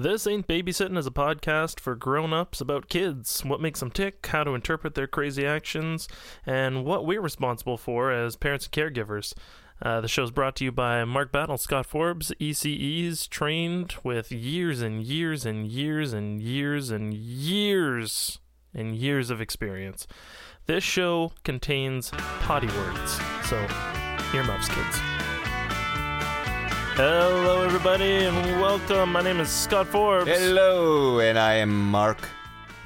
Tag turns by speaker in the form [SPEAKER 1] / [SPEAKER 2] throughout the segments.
[SPEAKER 1] This Ain't Babysitting is a podcast for grown ups about kids, what makes them tick, how to interpret their crazy actions, and what we're responsible for as parents and caregivers. Uh, the show's brought to you by Mark Battle, Scott Forbes, ECEs, trained with years and years and years and years and years and years of experience. This show contains potty words, so earmuffs, kids. Hello, everybody, and welcome. My name is Scott Forbes.
[SPEAKER 2] Hello, and I am Mark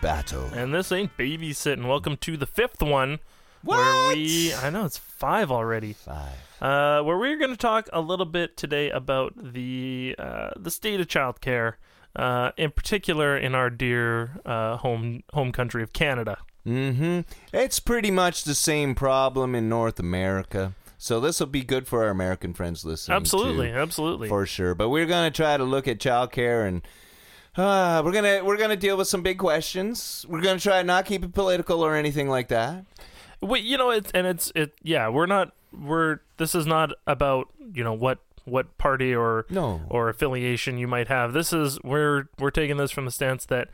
[SPEAKER 2] Battle.
[SPEAKER 1] And this ain't babysitting. Welcome to the fifth one.
[SPEAKER 2] What?
[SPEAKER 1] Where we, I know it's five already.
[SPEAKER 2] Five.
[SPEAKER 1] Uh, where we're going to talk a little bit today about the uh, the state of childcare, uh, in particular in our dear uh, home home country of Canada.
[SPEAKER 2] Mm-hmm. It's pretty much the same problem in North America. So this will be good for our American friends listening.
[SPEAKER 1] Absolutely,
[SPEAKER 2] too,
[SPEAKER 1] absolutely.
[SPEAKER 2] for sure. But we're gonna try to look at childcare and uh, we're gonna we're gonna deal with some big questions. We're gonna try to not keep it political or anything like that.
[SPEAKER 1] Wait, you know, it's and it's it. Yeah, we're not. We're. This is not about you know what what party or
[SPEAKER 2] No.
[SPEAKER 1] or affiliation you might have. This is we're we're taking this from the stance that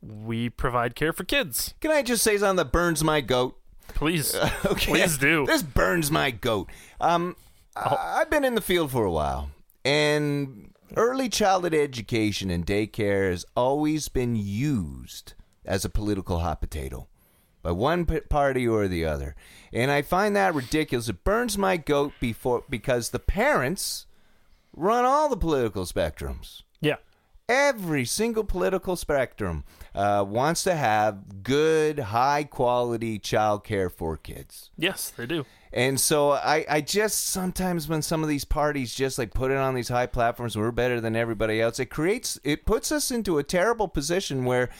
[SPEAKER 1] we provide care for kids.
[SPEAKER 2] Can I just say something that burns my goat?
[SPEAKER 1] Please,
[SPEAKER 2] Okay.
[SPEAKER 1] please do.
[SPEAKER 2] This burns my goat. Um, I- I've been in the field for a while, and early childhood education and daycare has always been used as a political hot potato by one p- party or the other, and I find that ridiculous. It burns my goat before because the parents run all the political spectrums every single political spectrum uh, wants to have good, high quality child care for kids.
[SPEAKER 1] yes, they do.
[SPEAKER 2] And so I, I just sometimes when some of these parties just like put it on these high platforms, we're better than everybody else. It creates it puts us into a terrible position where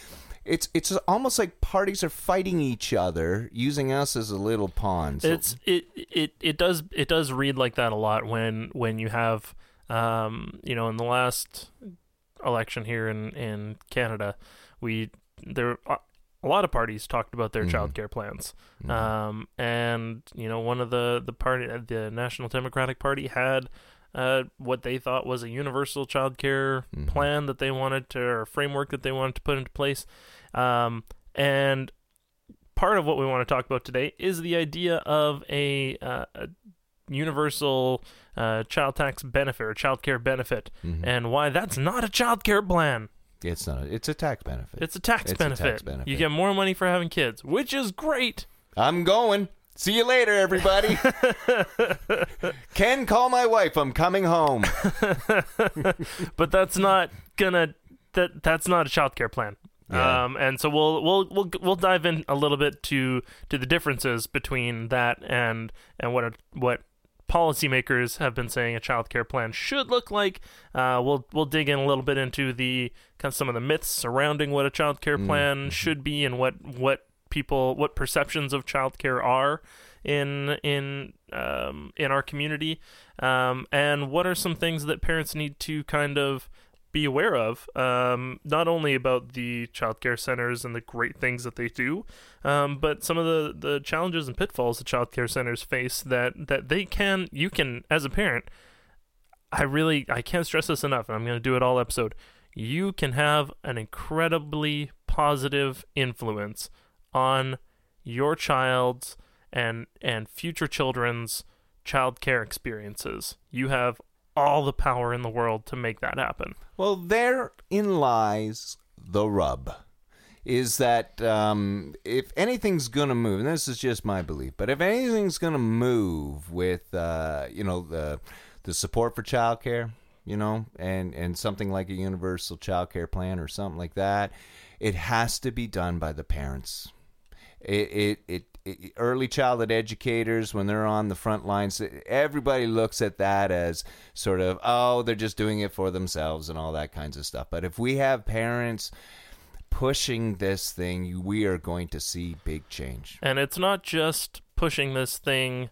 [SPEAKER 2] it's it's almost like parties are fighting each other, using us as a little pawn. So-
[SPEAKER 1] It's it it it does it does read like that a lot when when you have um you know in the last election here in in Canada we there a lot of parties talked about their
[SPEAKER 2] Mhm.
[SPEAKER 1] childcare plans
[SPEAKER 2] Mhm.
[SPEAKER 1] um and you know one of the the party the National Democratic Party had uh, what they thought was a universal childcare
[SPEAKER 2] Mhm.
[SPEAKER 1] plan that they wanted to, or framework that they wanted to put into place. Um, and part of what we want to talk about today is the idea of a, uh, a universal uh, child tax benefit or child care benefit,
[SPEAKER 2] Mhm.
[SPEAKER 1] and why that's not a child care plan.
[SPEAKER 2] it's not. A, it's a tax benefit.
[SPEAKER 1] It's a tax,
[SPEAKER 2] It's a
[SPEAKER 1] benefit.
[SPEAKER 2] tax benefit.
[SPEAKER 1] You get more money for having kids, which is great.
[SPEAKER 2] I'm going. See you later, everybody. Ken, call my wife. I'm coming home.
[SPEAKER 1] but that's not gonna that that's not a child care plan.
[SPEAKER 2] Yeah.
[SPEAKER 1] Um, and so we'll we'll we'll we'll dive in a little bit to to the differences between that and and what a, what policymakers have been saying a child care plan should look like. Uh, we'll we'll dig in a little bit into the kind of some of the myths surrounding what a child care plan should be and what what people what perceptions of child care are in in um, in our community um, and what are some things that parents need to kind of be aware of um, not only about the child care centers and the great things that they do um, but some of the, the challenges and pitfalls that child care centers face that that they can you can as a parent I really I can't stress this enough and I'm going to do it all episode you can have an incredibly positive influence on your child's and and future children's child care experiences. You have all the power in the world to make that happen.
[SPEAKER 2] Well, therein lies the rub. Is that um, if anything's going to move, and this is just my belief, but if anything's going to move with, uh, you know, the the support for childcare, you know, and and something like a universal childcare plan or something like that, it has to be done by the parents. It, it it, early childhood educators when they're on the front lines everybody looks at that as sort of oh they're just doing it for themselves and all that kinds of stuff. But if we have parents pushing this thing we are going to see big change.
[SPEAKER 1] And it's not just pushing this thing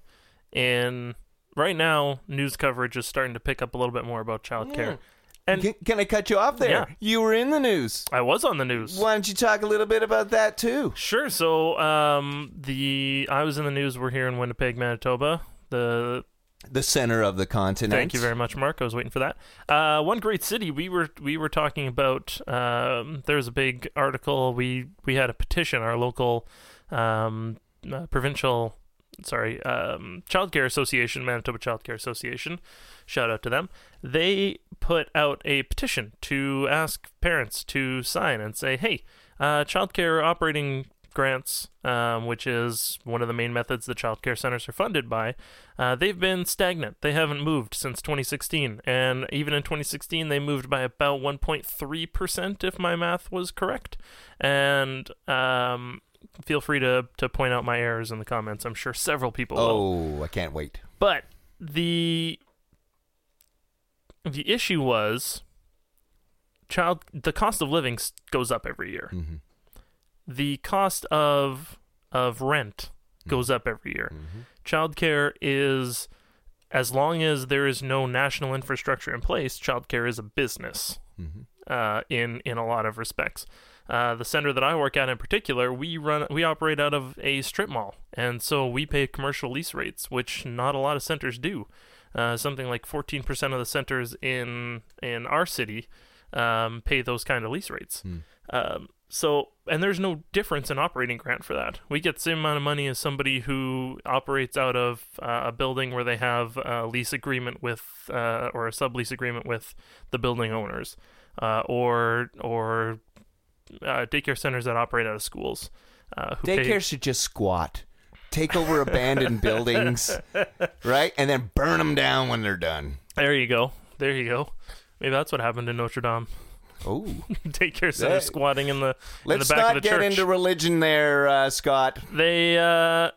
[SPEAKER 1] in right now news coverage is starting to pick up a little bit more about child care. And
[SPEAKER 2] can, can i cut you off there
[SPEAKER 1] Yeah.
[SPEAKER 2] you were in the news
[SPEAKER 1] I was on the news.
[SPEAKER 2] why don't you talk a little bit about that too
[SPEAKER 1] Sure. So, um, the I was in the news. We're here in Winnipeg, Manitoba. The
[SPEAKER 2] the center of the continent.
[SPEAKER 1] Thank you very much, Mark. I was waiting for that. Uh, one great city. We were we were talking about. Um, there's a big article. We we had a petition. Our local um, uh, provincial, sorry, um, childcare association, Manitoba Childcare Association. Shout out to them. They put out a petition to ask parents to sign and say, "Hey, uh, childcare operating grants, um, which is one of the main methods the child care centers are funded by, uh, they've been stagnant. They haven't moved since 2016. And even in 2016, they moved by about 1.3%, if my math was correct. And um, feel free to, to point out my errors in the comments. I'm sure several people will.
[SPEAKER 2] Oh, I can't wait.
[SPEAKER 1] But the the issue was child the cost of living goes up every year.
[SPEAKER 2] Mhm.
[SPEAKER 1] The cost of of rent goes up every year. Childcare is as long as there is no national infrastructure in place, childcare is a business uh, in in a lot of respects. Uh, the center that I work at in particular, we run we operate out of a strip mall, and so we pay commercial lease rates, which not a lot of centers do. Uh, something like 14% of the centers in in our city um, pay those kind of lease rates. Um, so, and there's no difference in operating grant for that. We get the same amount of money as somebody who operates out of uh, a building where they have a lease agreement with, uh, or a sublease agreement with the building owners, uh, or or uh, daycare centers that operate out of schools. Uh, who pay-
[SPEAKER 2] Daycare should just squat, take over abandoned buildings, right, and then burn them down when they're done.
[SPEAKER 1] There you go. There you go. Maybe that's what happened in Notre Dame.
[SPEAKER 2] Oh,
[SPEAKER 1] Daycare center
[SPEAKER 2] Hey.
[SPEAKER 1] squatting in the in the
[SPEAKER 2] let's
[SPEAKER 1] back
[SPEAKER 2] not
[SPEAKER 1] of the
[SPEAKER 2] get
[SPEAKER 1] church.
[SPEAKER 2] into religion there, uh, Scott.
[SPEAKER 1] they uh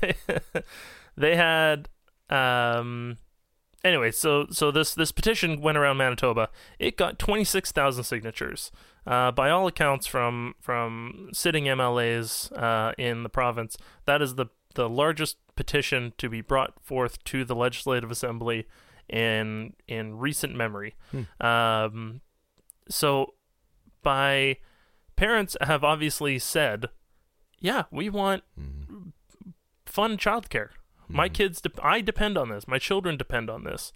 [SPEAKER 1] they, they had um anyway so so this this petition went around manitoba. It got 26000 signatures uh, by all accounts from from sitting mlas uh, in the province. That is the the largest petition to be brought forth to the legislative assembly in in recent memory. Um so by parents have obviously said yeah we want fun childcare. My kids, de- I depend on this. My children depend on this,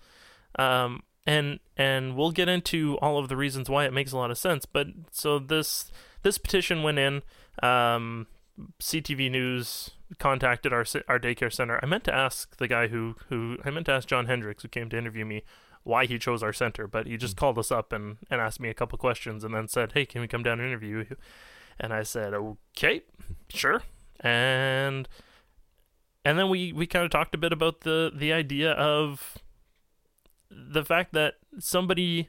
[SPEAKER 1] um, and and we'll get into all of the reasons why it makes a lot of sense. But so this this petition went in. Um, CTV News contacted our our daycare center. I meant to ask the guy who who I meant to ask John Hendricks who came to interview me why he chose our center, but he just called us up and and asked me a couple questions and then said, "Hey, can we come down and interview you?" And I said, "Okay, sure." And and then we we kind of talked a bit about the the idea of the fact that somebody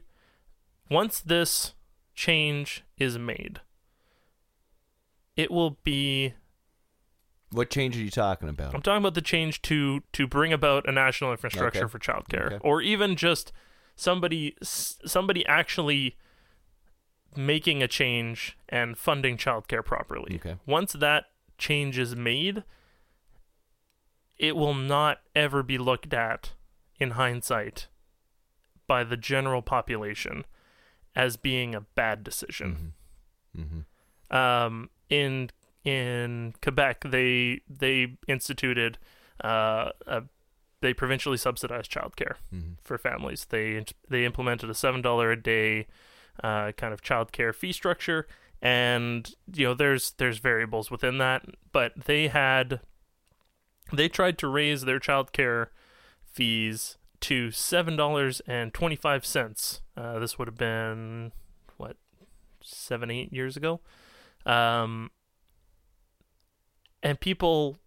[SPEAKER 1] once this change is made it will be
[SPEAKER 2] What change are you talking about?
[SPEAKER 1] I'm talking about the change to to bring about a national infrastructure
[SPEAKER 2] Okay.
[SPEAKER 1] for childcare
[SPEAKER 2] Okay.
[SPEAKER 1] or even just somebody somebody actually making a change and funding childcare properly.
[SPEAKER 2] Okay.
[SPEAKER 1] Once that change is made, it will not ever be looked at in hindsight by the general population as being a bad decision.
[SPEAKER 2] Mm-hmm.
[SPEAKER 1] Um, in in Quebec, they they instituted uh, a, they provincially subsidized childcare
[SPEAKER 2] Mhm.
[SPEAKER 1] for families. They they implemented a seven dollar a day uh, kind of childcare fee structure, and you know there's there's variables within that, but they had they tried to raise their childcare fees to seven dollars and twenty five cents. Uh, this would have been what seven eight years ago, um, and people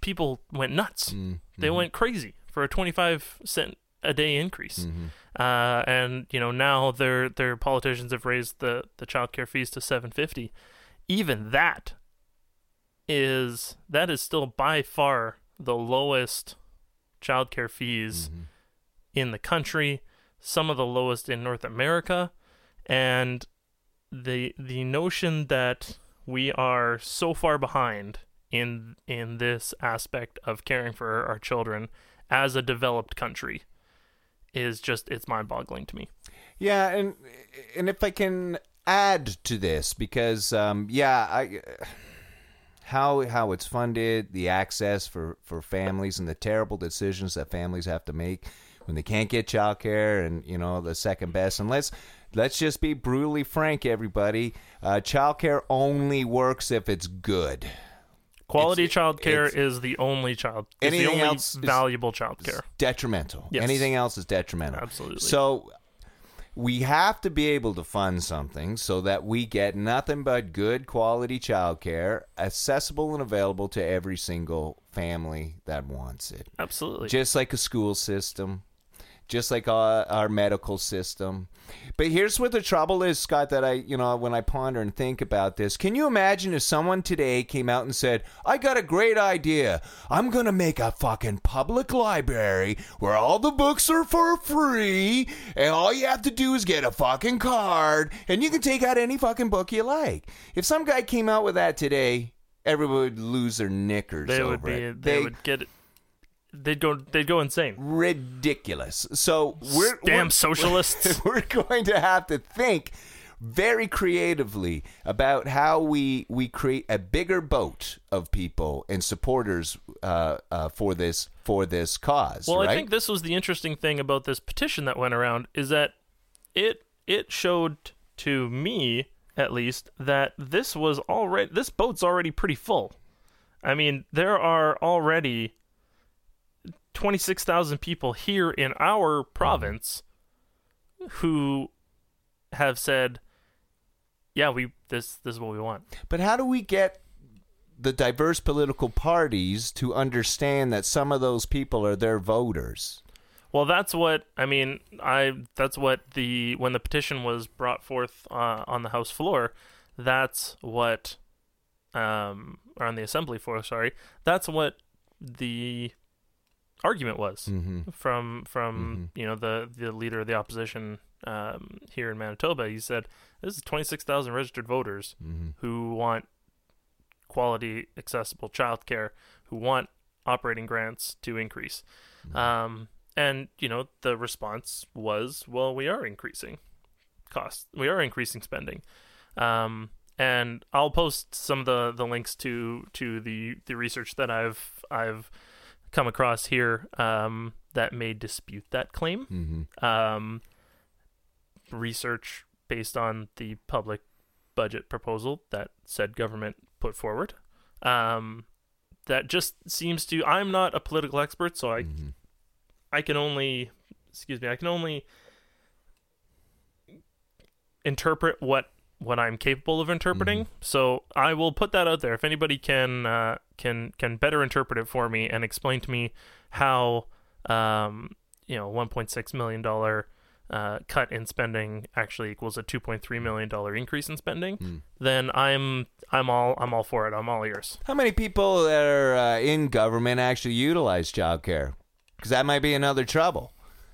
[SPEAKER 1] people went nuts.
[SPEAKER 2] Mm-hmm.
[SPEAKER 1] They went crazy for a twenty five cent a day increase.
[SPEAKER 2] Mm-hmm.
[SPEAKER 1] Uh, and you know now their their politicians have raised the the childcare fees to 750 even that is that is still by far the lowest childcare fees
[SPEAKER 2] Mm-hmm.
[SPEAKER 1] in the country some of the lowest in North America and the the notion that we are so far behind in in this aspect of caring for our children as a developed country is just it's mind-boggling to me.
[SPEAKER 2] Yeah, and and if I can add to this, because um, yeah, I how how it's funded, the access for for families, and the terrible decisions that families have to make when they can't get childcare, and you know the second best. And let's let's just be brutally frank, everybody. Uh, childcare only works if it's good.
[SPEAKER 1] Quality
[SPEAKER 2] It's-
[SPEAKER 1] childcare
[SPEAKER 2] it's-
[SPEAKER 1] is the only child. Is the
[SPEAKER 2] Anything
[SPEAKER 1] only
[SPEAKER 2] else
[SPEAKER 1] valuable childcare.
[SPEAKER 2] detrimental.
[SPEAKER 1] Yes.
[SPEAKER 2] Anything else is detrimental.
[SPEAKER 1] Absolutely.
[SPEAKER 2] So we have to be able to fund something so that we get nothing but good quality childcare accessible and available to every single family that wants it.
[SPEAKER 1] Absolutely.
[SPEAKER 2] Just like a school system, just like our, our medical system. But here's what the trouble is, Scott, that I, you know, when I ponder and think about this, can you imagine if someone today came out and said, I got a great idea. I'm going to make a fucking public library where all the books are for free, and all you have to do is get a fucking card, and you can take out any fucking book you like. If some guy came out with that today, everyone would lose their knickers
[SPEAKER 1] they
[SPEAKER 2] over
[SPEAKER 1] would be.
[SPEAKER 2] it.
[SPEAKER 1] They, would get. They'd go. They'd go insane.
[SPEAKER 2] ridiculous. So we're
[SPEAKER 1] Damn
[SPEAKER 2] we're-
[SPEAKER 1] socialists.
[SPEAKER 2] We're going to have to think very creatively about how we we create a bigger boat of people and supporters uh, uh, for this for this cause.
[SPEAKER 1] Well,
[SPEAKER 2] right?
[SPEAKER 1] I think this was the interesting thing about this petition that went around is that it it showed to me at least that this was already this boat's already pretty full. I mean, there are already 26,000 people here in our province who have said, "Yeah, we this this is what we want."
[SPEAKER 2] But how do we get the diverse political parties to understand that some of those people are their voters?
[SPEAKER 1] Well, that's what I mean. I that's what the when the petition was brought forth uh, on the House floor, that's what, um, or on the Assembly floor. Sorry, that's what the argument was
[SPEAKER 2] Mm-hmm.
[SPEAKER 1] from from you know the the leader of the opposition um, here in Manitoba. He said this is twenty six thousand registered voters
[SPEAKER 2] Mm-hmm.
[SPEAKER 1] who want quality, accessible childcare, who want operating grants to increase. Um, and you know the response was, well, we are increasing costs, we are increasing spending. Um, and I'll post some of the, the links to to the the research that I've I've come across here um, that may dispute that claim
[SPEAKER 2] Mm-hmm.
[SPEAKER 1] um, research based on the public budget proposal that said government put forward. Um, that just seems to. I'm not a political expert, so I
[SPEAKER 2] Mm-hmm.
[SPEAKER 1] I can only excuse me. I can only interpret what what I'm capable of interpreting. So I will put that out there. If anybody can uh, can can better interpret it for me and explain to me how um, you know 1.6 million dollar uh, cut in spending actually equals a 2.3 million dollar increase in spending,
[SPEAKER 2] Hmm.
[SPEAKER 1] then I'm I'm all I'm all for it. I'm all ears.
[SPEAKER 2] How many people that are uh, in government actually utilize childcare? Because that might be another trouble,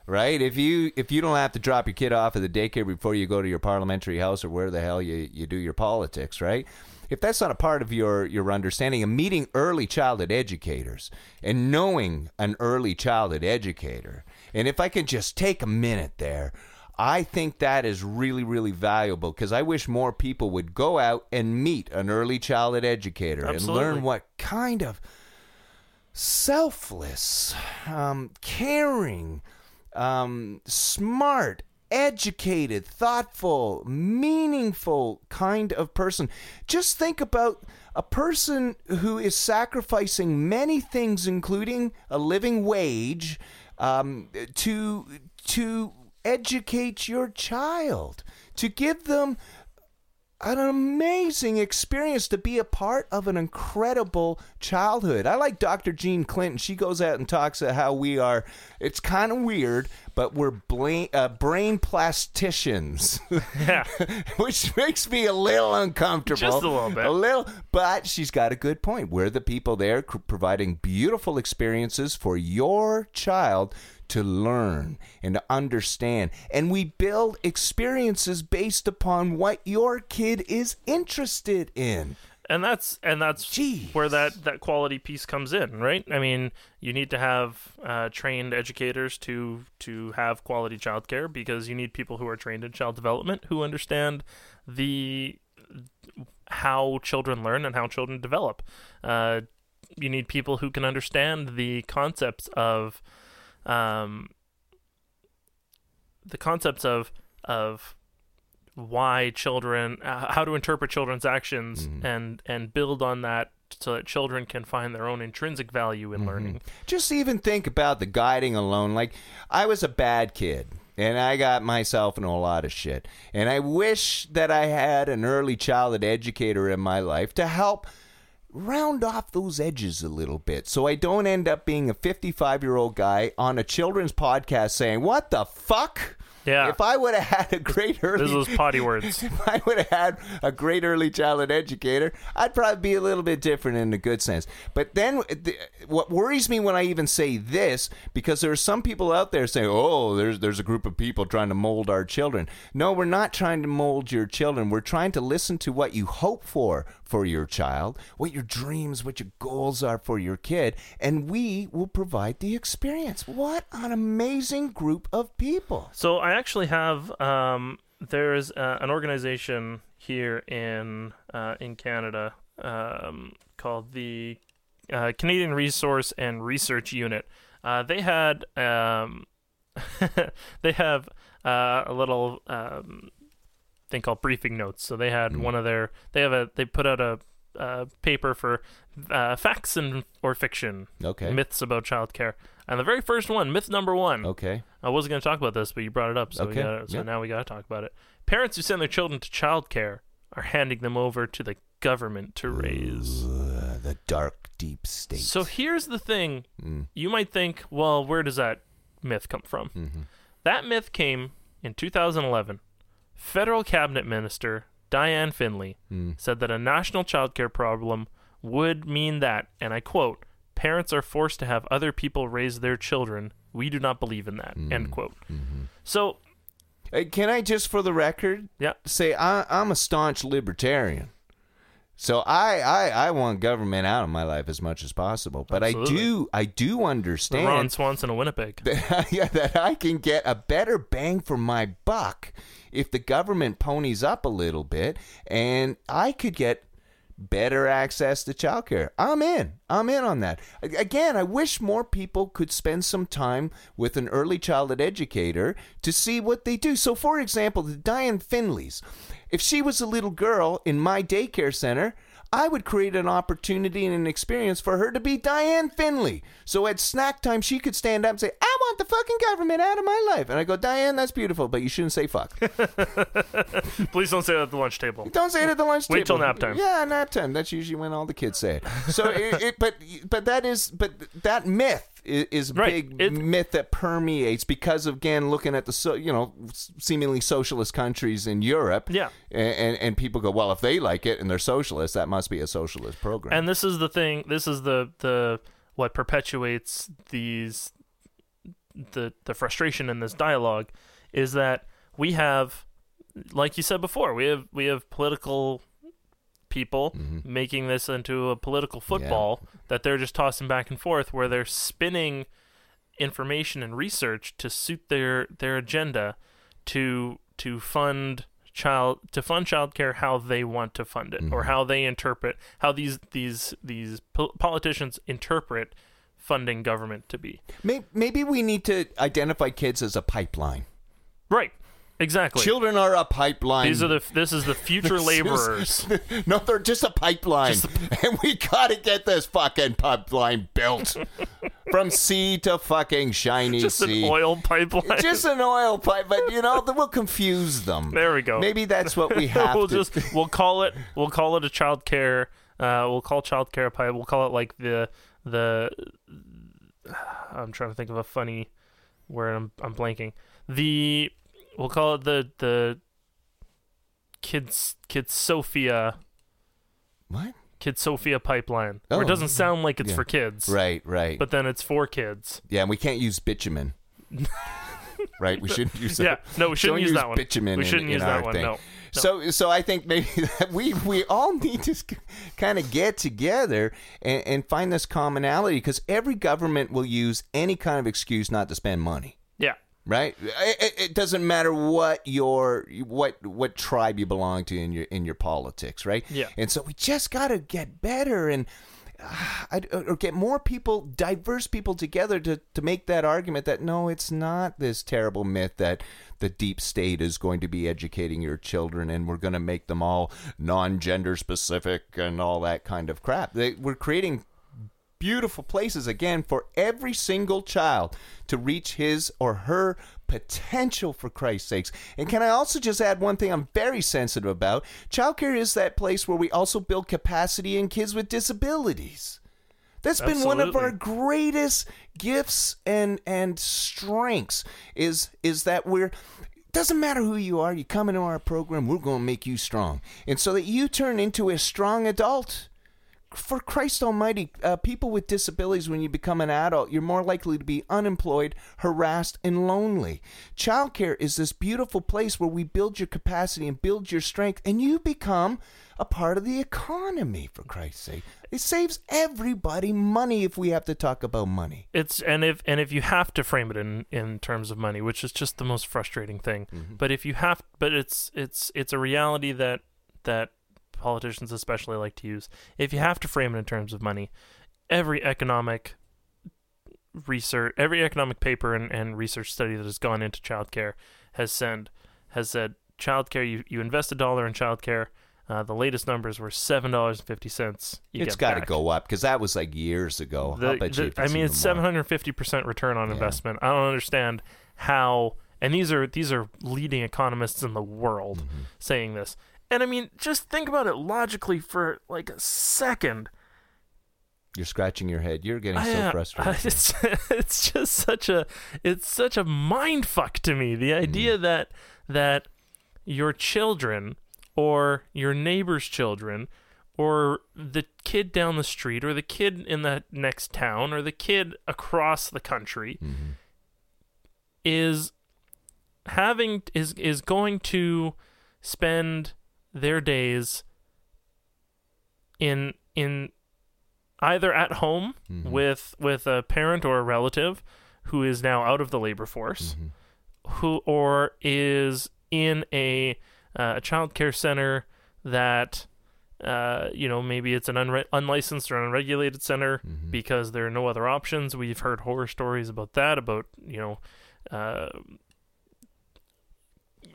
[SPEAKER 2] right? If you if you don't have to drop your kid off at the daycare before you go to your parliamentary house or where the hell you, you do your politics, right? If that's not a part of your your understanding of meeting early childhood educators and knowing an early childhood educator, and if I can just take a minute there. I think that is really, really valuable because I wish more people would go out and meet an early childhood educator and learn what kind of selfless, um, caring, um, smart, educated, thoughtful, meaningful kind of person. Just think about a person who is sacrificing many things, including a living wage, um, to to educate your child, to give them an amazing experience to be a part of an incredible childhood. I like Dr. Jean Clinton. She goes out and talks about how we are, it's kind of weird, but we're bla- uh, brain plasticians,
[SPEAKER 1] Yeah.
[SPEAKER 2] which makes me a little uncomfortable.
[SPEAKER 1] Just a little bit.
[SPEAKER 2] A little, but she's got a good point. We're the people there providing beautiful experiences for your child to learn and to understand. And we build experiences based upon what your kid is interested in.
[SPEAKER 1] and that's and that's
[SPEAKER 2] Jeez.
[SPEAKER 1] where that that quality piece comes in right i mean you need to have uh, trained educators to to have quality childcare because you need people who are trained in child development who understand the how children learn and how children develop. Uh, you need people who can understand the concepts of um, the concepts of of why children uh, how to interpret children's actions
[SPEAKER 2] Mhm.
[SPEAKER 1] and and build on that so that children can find their own intrinsic value in learning.
[SPEAKER 2] Just even think about the guiding alone. Like, I was a bad kid. And I got myself into a lot of shit. And I wish that I had an early childhood educator in my life to help round off those edges a little bit so I don't end up being a 55 year old guy on a children's podcast saying, What the fuck?
[SPEAKER 1] Yeah.
[SPEAKER 2] If I would have had a great early
[SPEAKER 1] This was potty words.
[SPEAKER 2] if I would have had a great early childhood educator, I'd probably be a little bit different in a good sense. But then, uh, the, what worries me when I even say this, because there are some people out there saying, "Oh, there's there's a group of people trying to mold our children." No, we're not trying to mold your children. We're trying to listen to what you hope for for your child, what your dreams, what your goals are for your kid, and we will provide the experience. What an amazing group of people!
[SPEAKER 1] So I actually have um, there's uh, an organization here in uh, in Canada um, called the uh, Canadian Resource and Research Unit. Uh, they had um, they have uh, a little um, thing called briefing notes. So they had one of their they have a they put out a, uh paper for uh, facts and or fiction
[SPEAKER 2] Okay.
[SPEAKER 1] myths about childcare. And the very first one, myth number one.
[SPEAKER 2] Okay.
[SPEAKER 1] I wasn't going to talk about this, but you brought it up, so we
[SPEAKER 2] Okay,
[SPEAKER 1] gotta, so
[SPEAKER 2] yeah.
[SPEAKER 1] now we got to talk about it. Parents who send their children to childcare are handing them over to the government to raise.
[SPEAKER 2] The dark, deep state.
[SPEAKER 1] So here's the thing:
[SPEAKER 2] Mm.
[SPEAKER 1] you might think, well, where does that myth come from?
[SPEAKER 2] Mhm.
[SPEAKER 1] That myth came in 2011. Federal cabinet minister Diane Finley
[SPEAKER 2] Mm.
[SPEAKER 1] said that a national childcare problem would mean that, and I quote, parents are forced to have other people raise their children. We do not believe in that. End quote. So,
[SPEAKER 2] Uh, Can I just, for the record,
[SPEAKER 1] yeah,
[SPEAKER 2] say I, I'm a staunch libertarian. So I, I, I want government out of my life as much as possible. But I do I do
[SPEAKER 1] the Ron
[SPEAKER 2] understand
[SPEAKER 1] Swanson of Winnipeg.
[SPEAKER 2] that, yeah, that I can get a better bang for my buck if the government ponies up a little bit and I could get better access to childcare. I'm in. I'm in on that. Again, I wish more people could spend some time with an early childhood educator to see what they do. So, for example, the Diane Finleys, if she was a little girl in my daycare center, I would create an opportunity and an experience for her to be Diane Finley. So at snack time, she could stand up and say, I want the fucking government out of my life. And I go, Diane, that's beautiful, but you shouldn't say fuck.
[SPEAKER 1] Please don't say that at the lunch table.
[SPEAKER 2] Don't say it at the lunch
[SPEAKER 1] Wait
[SPEAKER 2] table.
[SPEAKER 1] Wait till nap time.
[SPEAKER 2] Yeah, nap time. That's usually when all the kids say it. So, it, it, but but that is but that myth is, is a
[SPEAKER 1] Right.
[SPEAKER 2] big
[SPEAKER 1] It-
[SPEAKER 2] myth that permeates because of again looking at the so you know seemingly socialist countries in Europe.
[SPEAKER 1] Yeah.
[SPEAKER 2] and, and and people go, well, if they like it and they're socialists, that must be a socialist program.
[SPEAKER 1] And this is the thing. This is the the what perpetuates these the the frustration in this dialogue is that we have, like you said before, we have we have political people
[SPEAKER 2] Mm-hmm.
[SPEAKER 1] making this into a political football that they're just tossing back and forth, where they're spinning information and research to suit their their agenda to to fund child to fund childcare how they want to fund it or how they interpret how these these these po- politicians interpret funding government to be
[SPEAKER 2] May- Maybe we need to identify kids as a pipeline.
[SPEAKER 1] right exactly.
[SPEAKER 2] Children are a pipeline.
[SPEAKER 1] these are the this is the future laborers.
[SPEAKER 2] No, they're just a pipeline, and we gotta get this fucking pipeline built. From sea to fucking shiny
[SPEAKER 1] just an
[SPEAKER 2] sea.
[SPEAKER 1] oil pipeline.
[SPEAKER 2] Just an oil pipe, but you know we'll confuse them.
[SPEAKER 1] there we go.
[SPEAKER 2] Maybe that's what we have
[SPEAKER 1] we'll
[SPEAKER 2] to.
[SPEAKER 1] just we'll call it we'll call it a child care uh we'll call child care pipe. We'll call it like the the i'm trying to think of a funny word. I'm i'm blanking. The we'll call it the the kids kids sophia
[SPEAKER 2] what?
[SPEAKER 1] kid sophia pipeline where
[SPEAKER 2] Oh,
[SPEAKER 1] it doesn't sound like it's
[SPEAKER 2] yeah.
[SPEAKER 1] for kids
[SPEAKER 2] Right, right.
[SPEAKER 1] but then it's for kids
[SPEAKER 2] yeah, and we can't use bitumen. right, we shouldn't use that.
[SPEAKER 1] yeah no we shouldn't use,
[SPEAKER 2] use
[SPEAKER 1] that one
[SPEAKER 2] bitumen
[SPEAKER 1] we shouldn't
[SPEAKER 2] in
[SPEAKER 1] use
[SPEAKER 2] our
[SPEAKER 1] that one
[SPEAKER 2] thing.
[SPEAKER 1] no
[SPEAKER 2] So, so I think maybe we we all need to kind of get together and, and find this commonality because every government will use any kind of excuse not to spend money. Right? It, it- it doesn't matter what your what what tribe you belong to in your in your politics, right?
[SPEAKER 1] Yeah.
[SPEAKER 2] And so we just got to get better and uh, or get more people, diverse people together to to make that argument that no, it's not this terrible myth that the deep state is going to be educating your children and we're going to make them all non-gender specific and all that kind of crap. They, we're creating beautiful places again for every single child to reach his or her potential for Christ's sakes. And can I also just add one thing I'm very sensitive about? Childcare is that place where we also build capacity in kids with disabilities. That's been one of our greatest gifts and and strengths is is that we're doesn't matter who you are, you come into our program, we're going to make you strong. And so that you turn into a strong adult for Christ Almighty, uh, people with disabilities, when you become an adult, you're more likely to be unemployed, harassed, and lonely. Childcare is this beautiful place where we build your capacity and build your strength, and you become a part of the economy, for Christ's sake. It saves everybody money if we have to talk about money.
[SPEAKER 1] It's and if and if you have to frame it in in terms of money, which is just the most frustrating thing. But if you have, but it's it's it's a reality that that politicians especially like to use. If you have to frame it in terms of money, every economic research, every economic paper and, and research study that has gone into childcare has said has said childcare. You you invest a dollar in childcare. Uh, the latest numbers were seven dollars and fifty cents.
[SPEAKER 2] it's got to go up because that was like years ago.
[SPEAKER 1] The- the- I mean, it's seven hundred fifty percent return on
[SPEAKER 2] Yeah.
[SPEAKER 1] investment. I don't understand how. And these are these are leading economists in the world
[SPEAKER 2] Mm-hmm.
[SPEAKER 1] saying this. And I mean, just think about it logically for like a second.
[SPEAKER 2] You're scratching your head. You're getting so
[SPEAKER 1] I, uh,
[SPEAKER 2] frustrated.
[SPEAKER 1] It's it's just such a it's such a mind fuck to me. The idea
[SPEAKER 2] Mm.
[SPEAKER 1] that that your children or your neighbor's children or the kid down the street or the kid in the next town or the kid across the country
[SPEAKER 2] Mhm.
[SPEAKER 1] is having is is going to spend their days in in either at home
[SPEAKER 2] Mhm.
[SPEAKER 1] with with a parent or a relative who is now out of the labor force
[SPEAKER 2] Mhm.
[SPEAKER 1] who or is in a uh, a child care center that uh, you know maybe it's an unre- unlicensed or unregulated center
[SPEAKER 2] Mhm.
[SPEAKER 1] because there are no other options. We've heard horror stories about that about you know uh,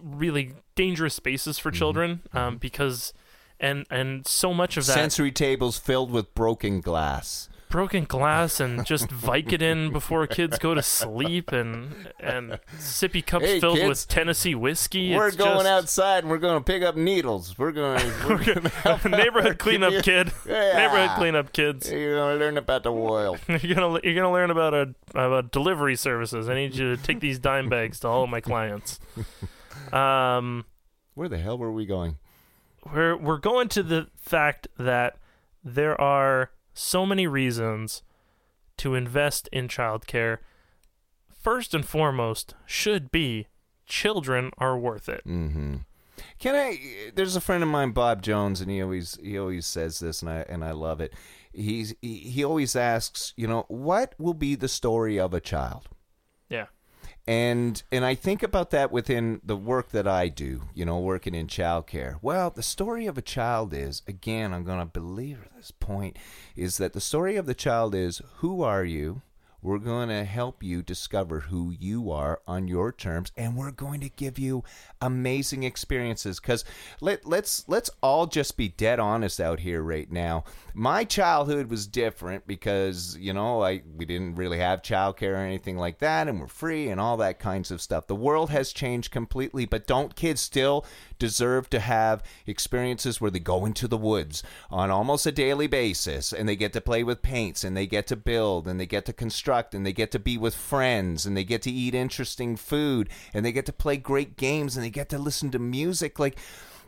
[SPEAKER 1] really dangerous spaces for
[SPEAKER 2] Mhm.
[SPEAKER 1] children um,
[SPEAKER 2] Mhm.
[SPEAKER 1] because and and so much of that
[SPEAKER 2] Sensory tables filled with broken glass.
[SPEAKER 1] broken glass and just Vicodin before kids go to sleep and and sippy cups
[SPEAKER 2] Hey,
[SPEAKER 1] filled
[SPEAKER 2] kids,
[SPEAKER 1] with Tennessee whiskey.
[SPEAKER 2] We're
[SPEAKER 1] It's
[SPEAKER 2] going
[SPEAKER 1] just-
[SPEAKER 2] outside and we're going to pick up needles. We're going to
[SPEAKER 1] neighborhood cleanup kid.
[SPEAKER 2] Yeah.
[SPEAKER 1] Neighborhood cleanup kids.
[SPEAKER 2] You're going to learn about the world.
[SPEAKER 1] You're gonna you're gonna learn about a about delivery services. I need you to take these dime bags to all of my clients. Um,
[SPEAKER 2] Where the hell were we going?
[SPEAKER 1] we're we're going to the fact that there are so many reasons to invest in childcare. First and foremost, should be children are worth it.
[SPEAKER 2] Mm-hmm. Can I? There's a friend of mine, Bob Jones, and he always he always says this, and I and I love it. He's he, he always asks, you know, what will be the story of a child? And and I think about that within the work that I do, you know, working in childcare. Well, the story of a child is, again, I'm going to belabor this point, is that the story of the child is who are you? We're going to help you discover who you are on your terms, and we're going to give you amazing experiences. Because let let's let's all just be dead honest out here right now. My childhood was different because you know I we didn't really have childcare or anything like that, and we're free and all that kinds of stuff. The world has changed completely, but don't kids still deserve to have experiences where they go into the woods on almost a daily basis and they get to play with paints and they get to build and they get to construct and they get to be with friends and they get to eat interesting food and they get to play great games and they get to listen to music. Like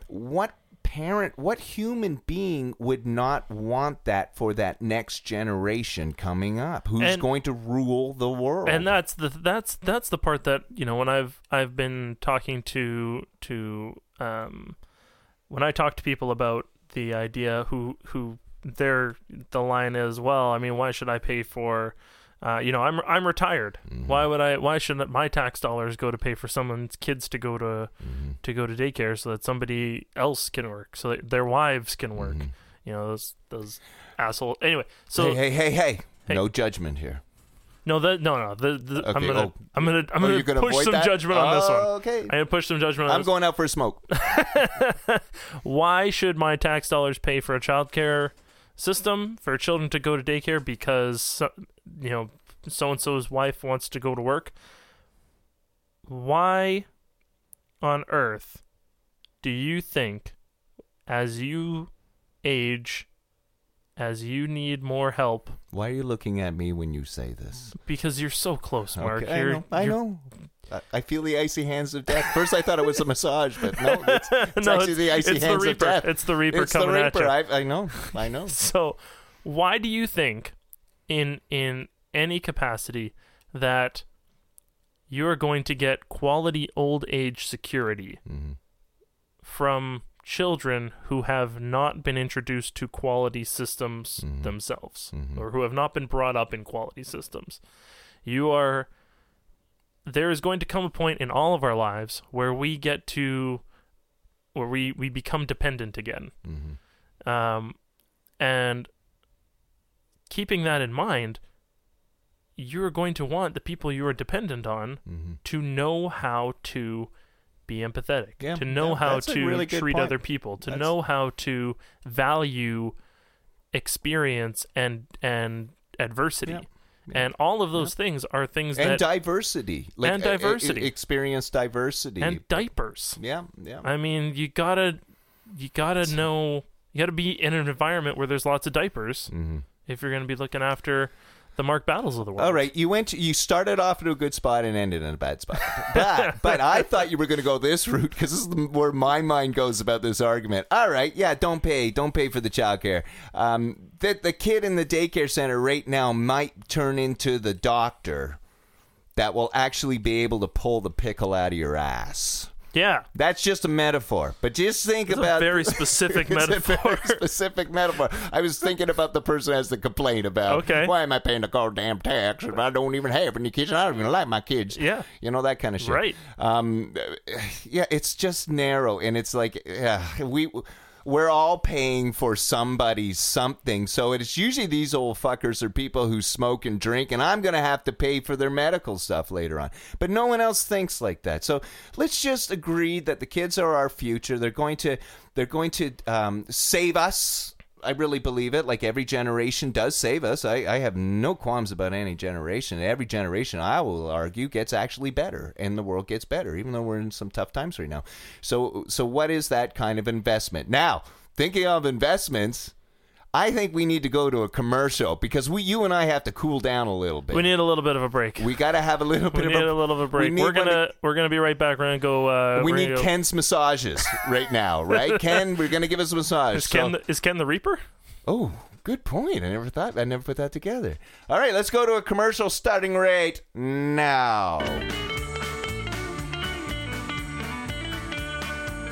[SPEAKER 2] what parent what human being would not want that for that next generation coming up? Who's
[SPEAKER 1] And-
[SPEAKER 2] going to rule the world?
[SPEAKER 1] And that's the that's that's the part that you know when I've I've been talking to to um when I talk to people about the idea who who their the line is well I mean why should I pay for Uh, you know, I'm I'm retired.
[SPEAKER 2] Mm-hmm.
[SPEAKER 1] Why would I? Why shouldn't my tax dollars go to pay for someone's kids to go to
[SPEAKER 2] Mm-hmm.
[SPEAKER 1] to go to daycare so that somebody else can work, so that their wives can work?
[SPEAKER 2] Mhm.
[SPEAKER 1] You know, those those asshole. Anyway, so
[SPEAKER 2] hey, hey, hey, hey,
[SPEAKER 1] Hey.
[SPEAKER 2] No judgment here.
[SPEAKER 1] No, the no, no. The, the I'm
[SPEAKER 2] Okay,
[SPEAKER 1] gonna
[SPEAKER 2] oh.
[SPEAKER 1] I'm gonna I'm
[SPEAKER 2] Oh,
[SPEAKER 1] gonna
[SPEAKER 2] you're gonna
[SPEAKER 1] push
[SPEAKER 2] avoid
[SPEAKER 1] some
[SPEAKER 2] that?
[SPEAKER 1] judgment on this one.
[SPEAKER 2] Oh, Okay.
[SPEAKER 1] I'm gonna push some judgment on
[SPEAKER 2] I'm
[SPEAKER 1] this.
[SPEAKER 2] going out for a smoke.
[SPEAKER 1] Why should my tax dollars pay for a childcare system for children to go to daycare because so- you know so and so's wife wants to go to work? Why on earth do you think as you age as you need more help
[SPEAKER 2] Why are you looking at me when you say this?
[SPEAKER 1] because you're so close, Mark.
[SPEAKER 2] Okay, I
[SPEAKER 1] You're-
[SPEAKER 2] know. I
[SPEAKER 1] you're-
[SPEAKER 2] know. I, I feel the icy hands of death. First, I thought it was a massage, but no, it's, it's
[SPEAKER 1] no,
[SPEAKER 2] actually the icy
[SPEAKER 1] it's
[SPEAKER 2] hands
[SPEAKER 1] the
[SPEAKER 2] of death.
[SPEAKER 1] It's the Reaper
[SPEAKER 2] it's the
[SPEAKER 1] coming
[SPEAKER 2] Reaper.
[SPEAKER 1] at you.
[SPEAKER 2] I, I know. I know.
[SPEAKER 1] So, why do you think, in in any capacity, that you're going to get quality old age security
[SPEAKER 2] hmm
[SPEAKER 1] from children who have not been introduced to quality systems
[SPEAKER 2] Mhm.
[SPEAKER 1] themselves,
[SPEAKER 2] Mhm.
[SPEAKER 1] or who have not been brought up in quality systems? You are. There is going to come a point in all of our lives where we get to, where we we become dependent again.
[SPEAKER 2] hmm
[SPEAKER 1] Um, and keeping that in mind, you're going to want the people you are dependent on
[SPEAKER 2] hmm
[SPEAKER 1] to know how to be empathetic,
[SPEAKER 2] Yeah,
[SPEAKER 1] to know
[SPEAKER 2] yeah,
[SPEAKER 1] how to
[SPEAKER 2] really
[SPEAKER 1] treat other people, to
[SPEAKER 2] That's-
[SPEAKER 1] know how to value experience and and adversity.
[SPEAKER 2] Yeah.
[SPEAKER 1] And all of those things are things
[SPEAKER 2] And
[SPEAKER 1] that
[SPEAKER 2] diversity.
[SPEAKER 1] And
[SPEAKER 2] uh, uh,
[SPEAKER 1] diversity.
[SPEAKER 2] experience diversity.
[SPEAKER 1] and diapers.
[SPEAKER 2] yeah, yeah.
[SPEAKER 1] I mean, you gotta you gotta know you gotta be in an environment where there's lots of diapers
[SPEAKER 2] hmm
[SPEAKER 1] if you're gonna be looking after the Mark Battles of the world.
[SPEAKER 2] All right, you went. You started off in a good spot and ended in a bad spot. But but I thought you were going to go this route because this is the- where my mind goes about this argument. All right, yeah, don't pay, don't pay for the childcare. Um, that the kid in the daycare center right now might turn into the doctor that will actually be able to pull the pickle out of your ass.
[SPEAKER 1] Yeah.
[SPEAKER 2] That's just a metaphor, but just think
[SPEAKER 1] It's
[SPEAKER 2] about
[SPEAKER 1] a very specific
[SPEAKER 2] It's a
[SPEAKER 1] metaphor.
[SPEAKER 2] very specific metaphor. I was thinking about the person who has the complaint about
[SPEAKER 1] Okay.
[SPEAKER 2] why am I paying the goddamn tax if I don't even have any kids? I don't even like my kids.
[SPEAKER 1] Yeah.
[SPEAKER 2] You know that kind of shit.
[SPEAKER 1] Right.
[SPEAKER 2] Um. Yeah, it's just narrow, and it's like yeah, we. We're all paying for somebody's something. So it's usually these old fuckers or people who smoke and drink, and I'm going to have to pay for their medical stuff later on. But no one else thinks like that. So let's just agree that the kids are our future. They're going to they're going to um, save us. I really believe it. Like every generation does save us. I, I have no qualms about any generation. Every generation, I will argue, gets actually better, and the world gets better, even though we're in some tough times right now. So, so what is that kind of investment? Now, thinking of investments, I think we need to go to a commercial because we, you and I, have to cool down a little bit.
[SPEAKER 1] We need a little bit of a break.
[SPEAKER 2] We got to have a little
[SPEAKER 1] We
[SPEAKER 2] bit
[SPEAKER 1] need
[SPEAKER 2] of
[SPEAKER 1] a little of a break.
[SPEAKER 2] need
[SPEAKER 1] We're gonna we're gonna be right back. We're gonna go. Uh,
[SPEAKER 2] we need
[SPEAKER 1] go-
[SPEAKER 2] Ken's massages right now, right? Ken, we're going to give us a massage.
[SPEAKER 1] Is
[SPEAKER 2] So-
[SPEAKER 1] Ken the, is Ken the Reaper?
[SPEAKER 2] Oh, good point. I never thought. I never put that together. All right, let's go to a commercial starting right now.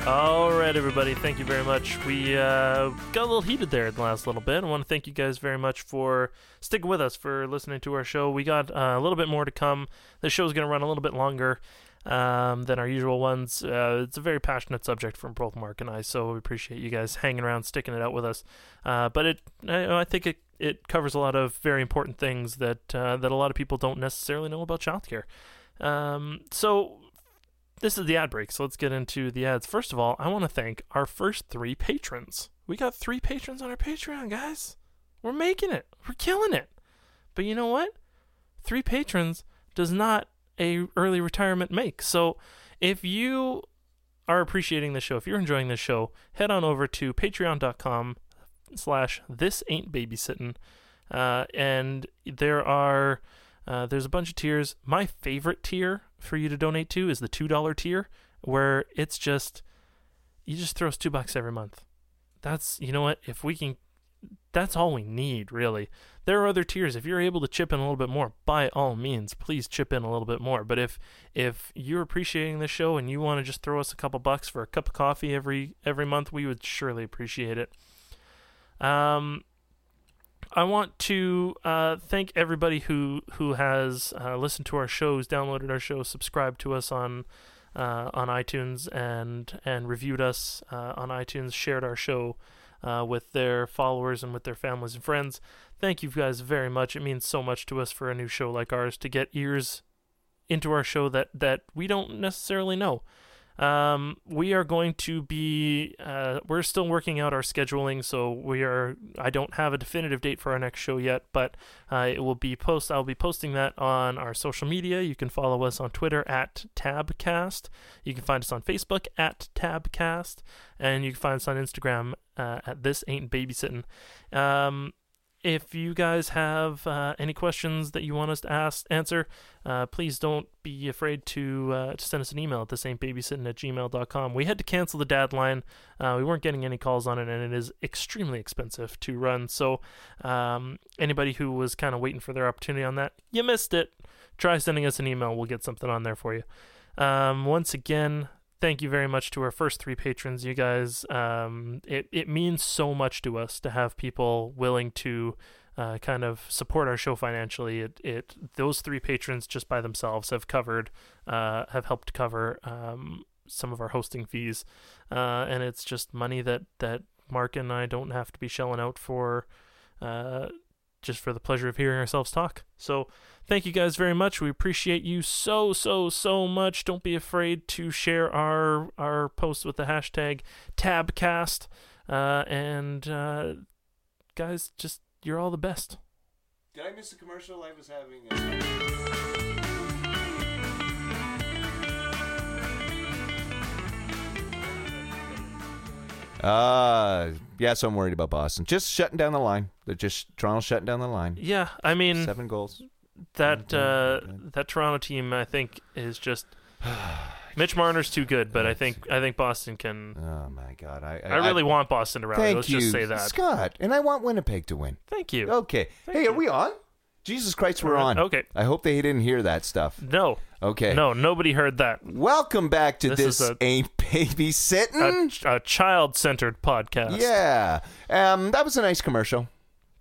[SPEAKER 1] All right, everybody. Thank you very much. We uh, got a little heated there in the last little bit. I want to thank you guys very much for sticking with us, for listening to our show. We got uh, a little bit more to come. The is going to run a little bit longer um, than our usual ones. Uh, it's a very passionate subject from both Mark and I, so we appreciate you guys hanging around, sticking it out with us. Uh, but it, I, I think it, it covers a lot of very important things that uh, that a lot of people don't necessarily know about childcare. Um, so this is the ad break, so let's get into the ads. First of all, I want to thank our first three patrons. We got three patrons on our Patreon, guys. We're making it. We're killing it. But you know what? Three patrons does not a early retirement make. So if you are appreciating the show, if you're enjoying the show, head on over to patreon.com slash this ain't babysitting. Uh, and there are uh, there's a bunch of tiers. My favorite tier for you to donate to is the two dollar tier, where it's just you just throw us two bucks every month. That's you know what if we can, that's all we need really. There are other tiers. If you're able to chip in a little bit more, by all means, please chip in a little bit more. But if if you're appreciating the show and you want to just throw us a couple bucks for a cup of coffee every every month, we would surely appreciate it. Um, I want to uh, thank everybody who who has uh, listened to our shows, downloaded our shows, subscribed to us on uh, on iTunes, and and reviewed us uh, on iTunes, shared our show uh, with their followers and with their families and friends. Thank you guys very much. It means so much to us for a new show like ours to get ears into our show that that we don't necessarily know. Um, we are going to be. Uh, we're still working out our scheduling, so we are. I don't have a definitive date for our next show yet, but uh, it will be post. I'll be posting that on our social media. You can follow us on Twitter at Tabcast. You can find us on Facebook at Tabcast, and you can find us on Instagram uh, at This Ain't Babysitting. Um, if you guys have uh, any questions that you want us to ask answer, uh, please don't be afraid to, uh, to send us an email at the same babysitting at gmail.com. We had to cancel the dad line. Uh, we weren't getting any calls on it, and it is extremely expensive to run. So, um, anybody who was kind of waiting for their opportunity on that, you missed it. Try sending us an email. We'll get something on there for you. Um, once again, thank you very much to our first three patrons. You guys, um, it it means so much to us to have people willing to uh, kind of support our show financially. It it those three patrons just by themselves have covered, uh, have helped cover um, some of our hosting fees, uh, and it's just money that that Mark and I don't have to be shelling out for. Just for the pleasure of hearing ourselves talk. So, thank you guys very much. We appreciate you so so so much. Don't be afraid to share our our posts with the hashtag Tabcast. Uh, and uh, guys, just you're all the best.
[SPEAKER 2] Did I miss a commercial? I was having. Uh, yeah, so I'm worried about Boston. Just shutting down the line. They're just Toronto shutting down the line.
[SPEAKER 1] Yeah, I mean
[SPEAKER 2] Seven goals.
[SPEAKER 1] that uh, that Toronto team, I think, is just. Mitch Marner's too good, but I think I think Boston can.
[SPEAKER 2] Oh my God! I
[SPEAKER 1] I really want Boston to rally.
[SPEAKER 2] Thank
[SPEAKER 1] Let's
[SPEAKER 2] you,
[SPEAKER 1] just say that.
[SPEAKER 2] Scott, and I want Winnipeg to win.
[SPEAKER 1] Thank you.
[SPEAKER 2] Okay.
[SPEAKER 1] Thank
[SPEAKER 2] hey,
[SPEAKER 1] you.
[SPEAKER 2] are we on? Jesus Christ, we're on.
[SPEAKER 1] okay.
[SPEAKER 2] I hope they didn't hear that stuff.
[SPEAKER 1] No,
[SPEAKER 2] Okay.
[SPEAKER 1] no, nobody heard that.
[SPEAKER 2] Welcome back to
[SPEAKER 1] This
[SPEAKER 2] this,
[SPEAKER 1] is a-
[SPEAKER 2] ain't babysitting.
[SPEAKER 1] A, a child-centered podcast.
[SPEAKER 2] yeah. Um, that was a nice commercial.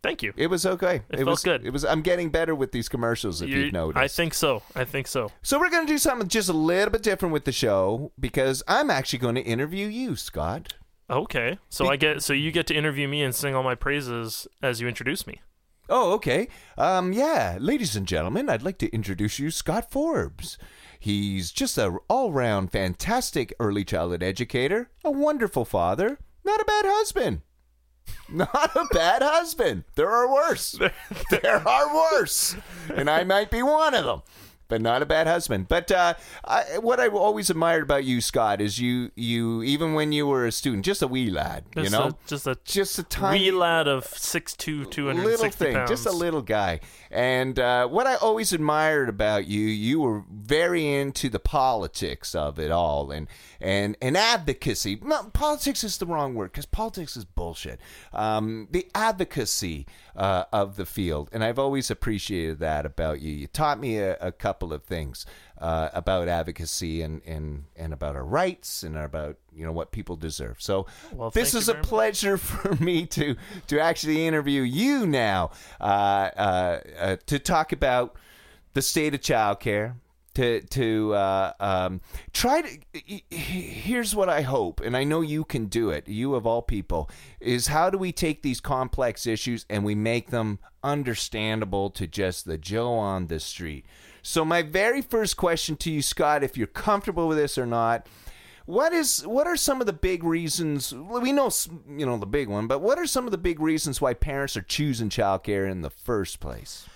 [SPEAKER 1] Thank you.
[SPEAKER 2] It was okay.
[SPEAKER 1] It felt
[SPEAKER 2] was
[SPEAKER 1] good.
[SPEAKER 2] It was. I'm getting better with these commercials. If
[SPEAKER 1] You-
[SPEAKER 2] you've noticed.
[SPEAKER 1] I think so. I think so.
[SPEAKER 2] So we're going to do something just a little bit different with the show because I'm actually going to interview you, Scott.
[SPEAKER 1] Okay. So
[SPEAKER 2] Be-
[SPEAKER 1] I get. So you get to interview me and sing all my praises as you introduce me.
[SPEAKER 2] Oh, okay. Um, yeah, ladies and gentlemen, I'd like to introduce you Scott Forbes. He's just a all-round fantastic early childhood educator, a wonderful father, not a bad husband. Not a bad husband. There are worse. there are worse, and I might be one of them. But not a bad husband. But uh, I, what I've always admired about you, Scott, is you, you even when you were a student, just a wee lad, you know,
[SPEAKER 1] a, just a
[SPEAKER 2] just a tiny
[SPEAKER 1] wee lad of 6'2", 260
[SPEAKER 2] little thing,
[SPEAKER 1] pounds.
[SPEAKER 2] just a little guy. And uh, what I always admired about you, you were very into the politics of it all, and and and advocacy. Politics is the wrong word because politics is bullshit. Um, the advocacy uh, of the field, and I've always appreciated that about you. You taught me a, a couple of things uh, about advocacy and, and and about our rights and about you know what people deserve. So
[SPEAKER 1] Well,
[SPEAKER 2] this is a
[SPEAKER 1] very much.
[SPEAKER 2] pleasure for me to to actually interview you now uh, uh, uh, to talk about the state of childcare. To to uh, um, try to here's what I hope, and I know you can do it. You of all people is how do we take these complex issues and we make them understandable to just the Joe on the street. So my very first question to you, Scott, if you're comfortable with this or not, what is what are some of the big reasons? We know you know the big one, but what are some of the big reasons why parents are choosing childcare in the first place?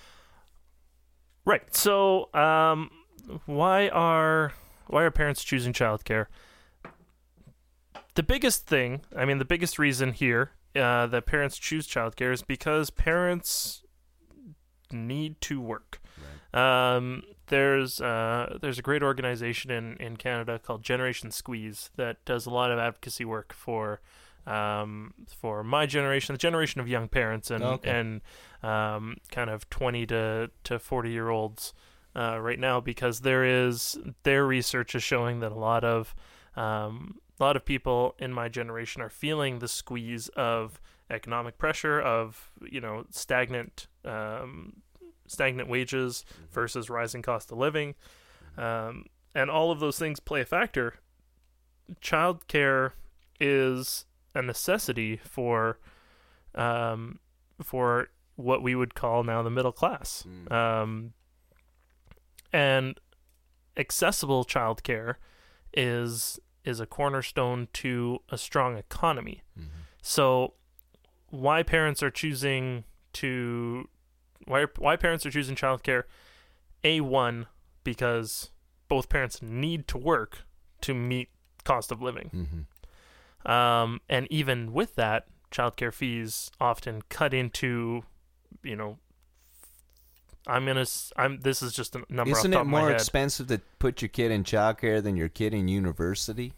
[SPEAKER 1] Right. So, um, why are why are parents choosing childcare? The biggest thing, I mean, the biggest reason here uh, that parents choose childcare is because parents need to work. Um, there's uh, there's a great organization in, in Canada called Generation Squeeze that does a lot of advocacy work for um, for my generation, the generation of young parents, and
[SPEAKER 2] Okay.
[SPEAKER 1] and um, kind of twenty to to forty year olds uh, right now because there is their research is showing that a lot of um, a lot of people in my generation are feeling the squeeze of economic pressure of you know stagnant um, stagnant wages versus rising cost of living, um, and all of those things play a factor. Childcare is a necessity for um, for what we would call now the middle class,
[SPEAKER 2] Mm.
[SPEAKER 1] um, and accessible childcare is is a cornerstone to a strong economy.
[SPEAKER 2] Mhm.
[SPEAKER 1] So, why parents are choosing to why why parents are choosing childcare? A one because both parents need to work to meet cost of living.
[SPEAKER 2] Mhm.
[SPEAKER 1] Um, and even with that, childcare fees often cut into, you know, I'm gonna, s- I'm. This is just a number
[SPEAKER 2] Isn't
[SPEAKER 1] off the top
[SPEAKER 2] it more expensive to put your kid in childcare than your kid in university?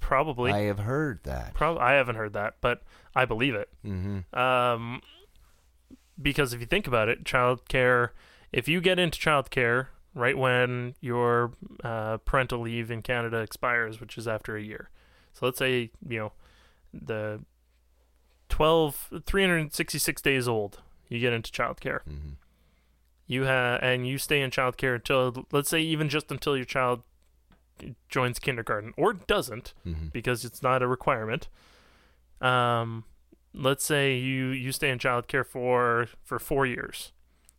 [SPEAKER 1] Probably,
[SPEAKER 2] I have heard that.
[SPEAKER 1] Probably. I haven't heard that, but I believe it.
[SPEAKER 2] Mm-hmm.
[SPEAKER 1] Um, because if you think about it, childcare, if you get into childcare right when your uh, parental leave in Canada expires, which is after a year. So let's say, you know, the 12, 366 days old, you get into childcare.
[SPEAKER 2] Mm-hmm.
[SPEAKER 1] You have, and you stay in childcare until, let's say, even just until your child joins kindergarten or doesn't
[SPEAKER 2] Mm-hmm.
[SPEAKER 1] because it's not a requirement. Um, let's say you you stay in childcare for for four years.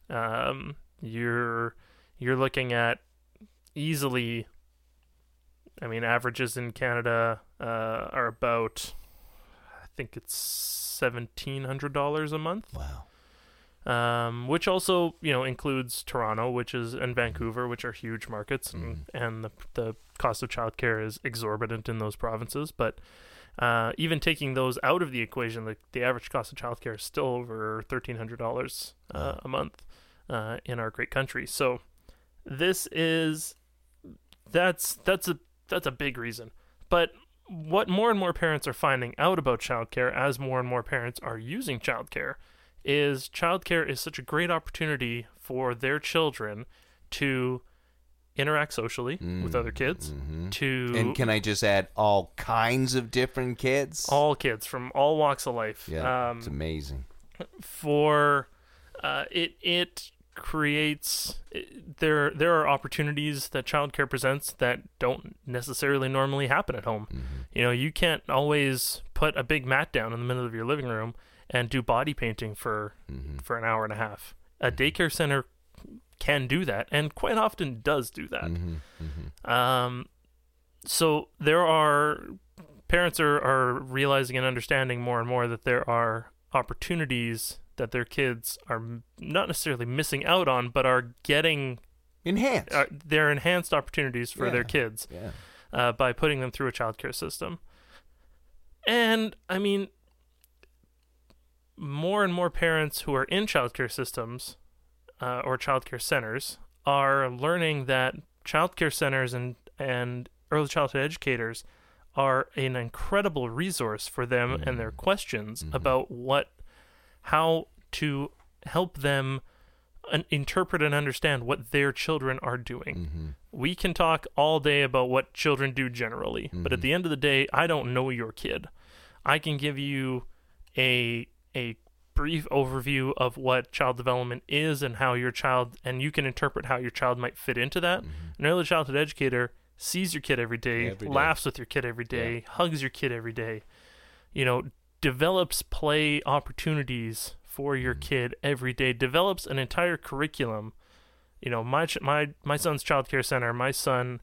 [SPEAKER 1] Um, you're you're looking at easily. I mean, averages in Canada uh, are about, I think it's seventeen hundred dollars a month
[SPEAKER 2] Wow.
[SPEAKER 1] um, which also you know includes Toronto, which is and Vancouver, which are huge markets, and and the the cost of childcare is exorbitant in those provinces. But uh, even taking those out of the equation, the the average cost of childcare is still over thirteen hundred dollars uh, a month uh, in our great country. So this is that's that's a that's a big reason. But what more and more parents are finding out about childcare as more and more parents are using childcare is childcare is such a great opportunity for their children to interact socially with other kids,
[SPEAKER 2] Mhm.
[SPEAKER 1] to
[SPEAKER 2] And can I just add all kinds of different kids?
[SPEAKER 1] all kids from all walks of life.
[SPEAKER 2] yeah,
[SPEAKER 1] um,
[SPEAKER 2] it's amazing.
[SPEAKER 1] for uh, it it creates it, there there are opportunities that childcare presents that don't necessarily normally happen at home.
[SPEAKER 2] Mm-hmm.
[SPEAKER 1] You know, you can't always put a big mat down in the middle of your living room and do body painting for
[SPEAKER 2] Mm-hmm.
[SPEAKER 1] for an hour and a half. A daycare center can do that and quite often does do that.
[SPEAKER 2] Mm-hmm. Mm-hmm.
[SPEAKER 1] Um, so there are parents are, are realizing and understanding more and more that there are opportunities that their kids are not necessarily missing out on, but are getting
[SPEAKER 2] Enhance.
[SPEAKER 1] uh, they're enhanced opportunities for their kids
[SPEAKER 2] yeah.
[SPEAKER 1] uh, by putting them through a childcare system. And I mean, more and more parents who are in childcare systems uh, or childcare centers are learning that childcare centers and and early childhood educators are an incredible resource for them and their questions about what how to help them un- interpret and understand what their children are doing
[SPEAKER 2] Mm-hmm.
[SPEAKER 1] we can talk all day about what children do generally, but at the end of the day, I don't know your kid. I can give you a a brief overview of what child development is and how your child and you can interpret how your child might fit into that. An early childhood educator sees your kid every day,
[SPEAKER 2] Every day.
[SPEAKER 1] laughs with your kid every day, hugs your kid every day. You know, develops play opportunities for your kid every day, develops an entire curriculum you know my ch- my my son's child care center my son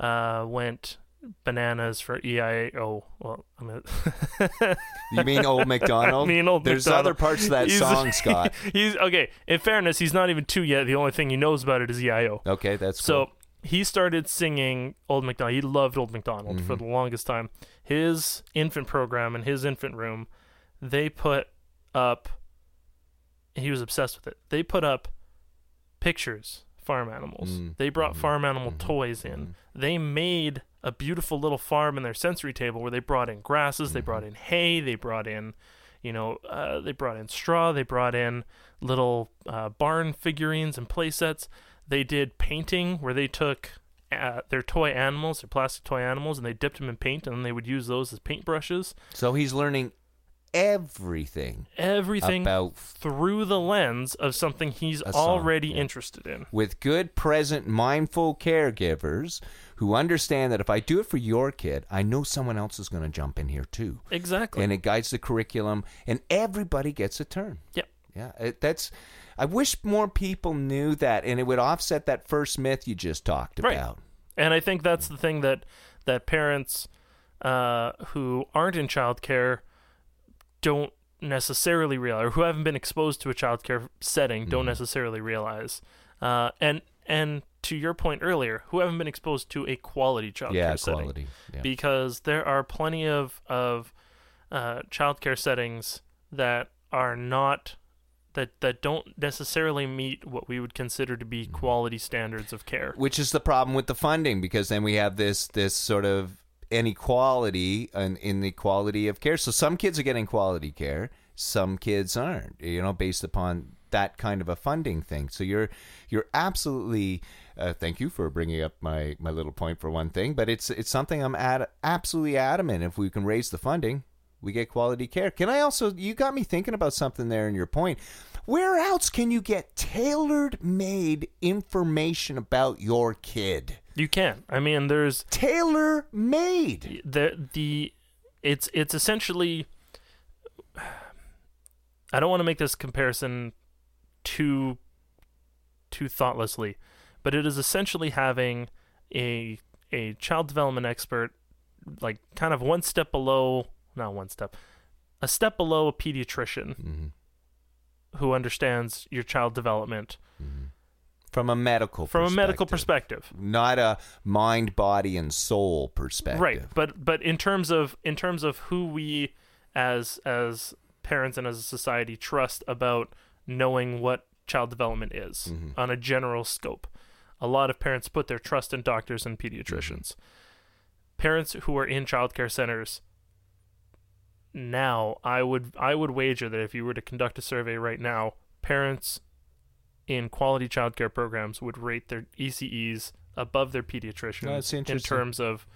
[SPEAKER 1] uh went bananas for EIO well I mean
[SPEAKER 2] You mean Old McDonald?
[SPEAKER 1] I mean Old
[SPEAKER 2] There's
[SPEAKER 1] MacDonald.
[SPEAKER 2] other parts of that
[SPEAKER 1] He's-
[SPEAKER 2] song, Scott.
[SPEAKER 1] he's okay in fairness he's not even two yet the only thing he knows about it is EIO
[SPEAKER 2] Okay, that's
[SPEAKER 1] so
[SPEAKER 2] cool.
[SPEAKER 1] he started singing Old McDonald he loved Old McDonald for
[SPEAKER 2] Mm-hmm.
[SPEAKER 1] the longest time his infant program in his infant room they put up he was obsessed with it they put up pictures farm animals
[SPEAKER 2] Mm.
[SPEAKER 1] they brought
[SPEAKER 2] Mhm.
[SPEAKER 1] farm animal
[SPEAKER 2] Mhm.
[SPEAKER 1] toys in they made a beautiful little farm in their sensory table where they brought in grasses they
[SPEAKER 2] Mm-hmm.
[SPEAKER 1] brought in hay they brought in you know uh, they brought in straw they brought in little uh, barn figurines and play sets they did painting where they took uh, their toy animals, their plastic toy animals, and they dipped them in paint, and then they would use those as paintbrushes.
[SPEAKER 2] So he's learning everything
[SPEAKER 1] Everything
[SPEAKER 2] about
[SPEAKER 1] through the lens of something he's
[SPEAKER 2] song,
[SPEAKER 1] already
[SPEAKER 2] yeah.
[SPEAKER 1] interested in.
[SPEAKER 2] with good, present, mindful caregivers who understand that if I do it for your kid, I know someone else is going to jump in here too.
[SPEAKER 1] Exactly.
[SPEAKER 2] And it guides the curriculum, and everybody gets a turn.
[SPEAKER 1] Yep.
[SPEAKER 2] Yeah, it, that's. I wish more people knew that, and it would offset that first myth you just talked
[SPEAKER 1] Right.
[SPEAKER 2] about.
[SPEAKER 1] And I think that's the thing that that parents uh, who aren't in childcare don't necessarily realize, or who haven't been exposed to a childcare setting, don't
[SPEAKER 2] Mm-hmm.
[SPEAKER 1] necessarily realize. Uh, and and to your point earlier, who haven't been exposed to a quality childcare
[SPEAKER 2] yeah,
[SPEAKER 1] setting,
[SPEAKER 2] quality. Yeah.
[SPEAKER 1] because there are plenty of of uh, childcare settings that are not. That, that don't necessarily meet what we would consider to be quality standards of care.
[SPEAKER 2] which is the problem with the funding because then we have this this sort of inequality in, in the quality of care. So some kids are getting quality care, some kids aren't. You know, based upon that kind of a funding thing. So you're you're absolutely. Uh, thank you for bringing up my my little point for one thing, but it's it's something I'm ad- absolutely adamant. If we can raise the funding, we get quality care. Can I also? You got me thinking about something there in your point. Where else can you get tailored made information about your kid?
[SPEAKER 1] You can. I mean, there's
[SPEAKER 2] Tailor made.
[SPEAKER 1] the the it's it's essentially I don't want to make this comparison too too thoughtlessly, but it is essentially having a a child development expert like kind of one step below not one step a step below a pediatrician
[SPEAKER 2] Mm-hmm.
[SPEAKER 1] who understands your child development
[SPEAKER 2] From a medical
[SPEAKER 1] from a medical
[SPEAKER 2] perspective. not a mind, body, and soul perspective.
[SPEAKER 1] right but but in terms of in terms of who we as as parents and as a society trust about knowing what child development is
[SPEAKER 2] Mm-hmm.
[SPEAKER 1] on a general scope a lot of parents put their trust in doctors and pediatricians parents who are in childcare centers now i would i would wager that if you were to conduct a survey right now parents in quality childcare programs would rate their ECEs above their pediatricians in terms of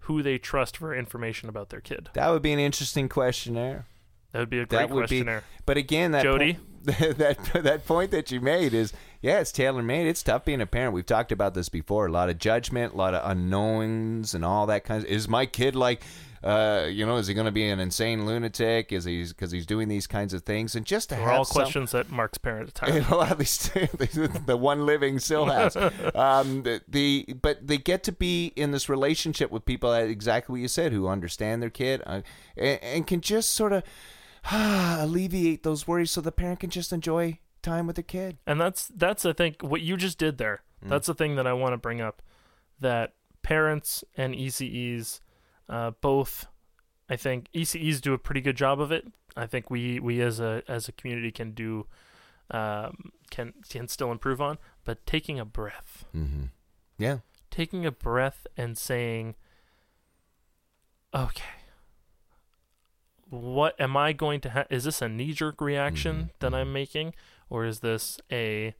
[SPEAKER 1] who they trust for information about their kid.
[SPEAKER 2] That would be an interesting questionnaire.
[SPEAKER 1] That would be a great questionnaire.
[SPEAKER 2] be. But again, that
[SPEAKER 1] Jody?
[SPEAKER 2] point, that that point that you made is yeah, it's tailor made. It's tough being a parent. We've talked about this before. A lot of judgment, a lot of unknowns, and all that kind of. Is my kid like? Uh, you know, is he going to be an insane lunatic? Is he because he's doing these kinds of things? And just to
[SPEAKER 1] They're
[SPEAKER 2] have
[SPEAKER 1] all
[SPEAKER 2] some-
[SPEAKER 1] questions that Mark's parents
[SPEAKER 2] you
[SPEAKER 1] have.
[SPEAKER 2] know, at least the one living still has. Um, the, the but they get to be in this relationship with people, that exactly what you said, who understand their kid uh, and, and can just sort of alleviate those worries, so the parent can just enjoy time with the kid.
[SPEAKER 1] And that's that's I think what you just did there.
[SPEAKER 2] Mm.
[SPEAKER 1] That's the thing that I want to bring up. That parents and ECEs, uh, both, I think ECEs do a pretty good job of it. I think we we as a as a community can do, um, can can still improve on. But taking a breath,
[SPEAKER 2] Mm-hmm. Yeah.
[SPEAKER 1] taking a breath and saying, okay. What am I going to have? Is this a knee jerk reaction
[SPEAKER 2] Mhm,
[SPEAKER 1] that I'm making? Or is this a.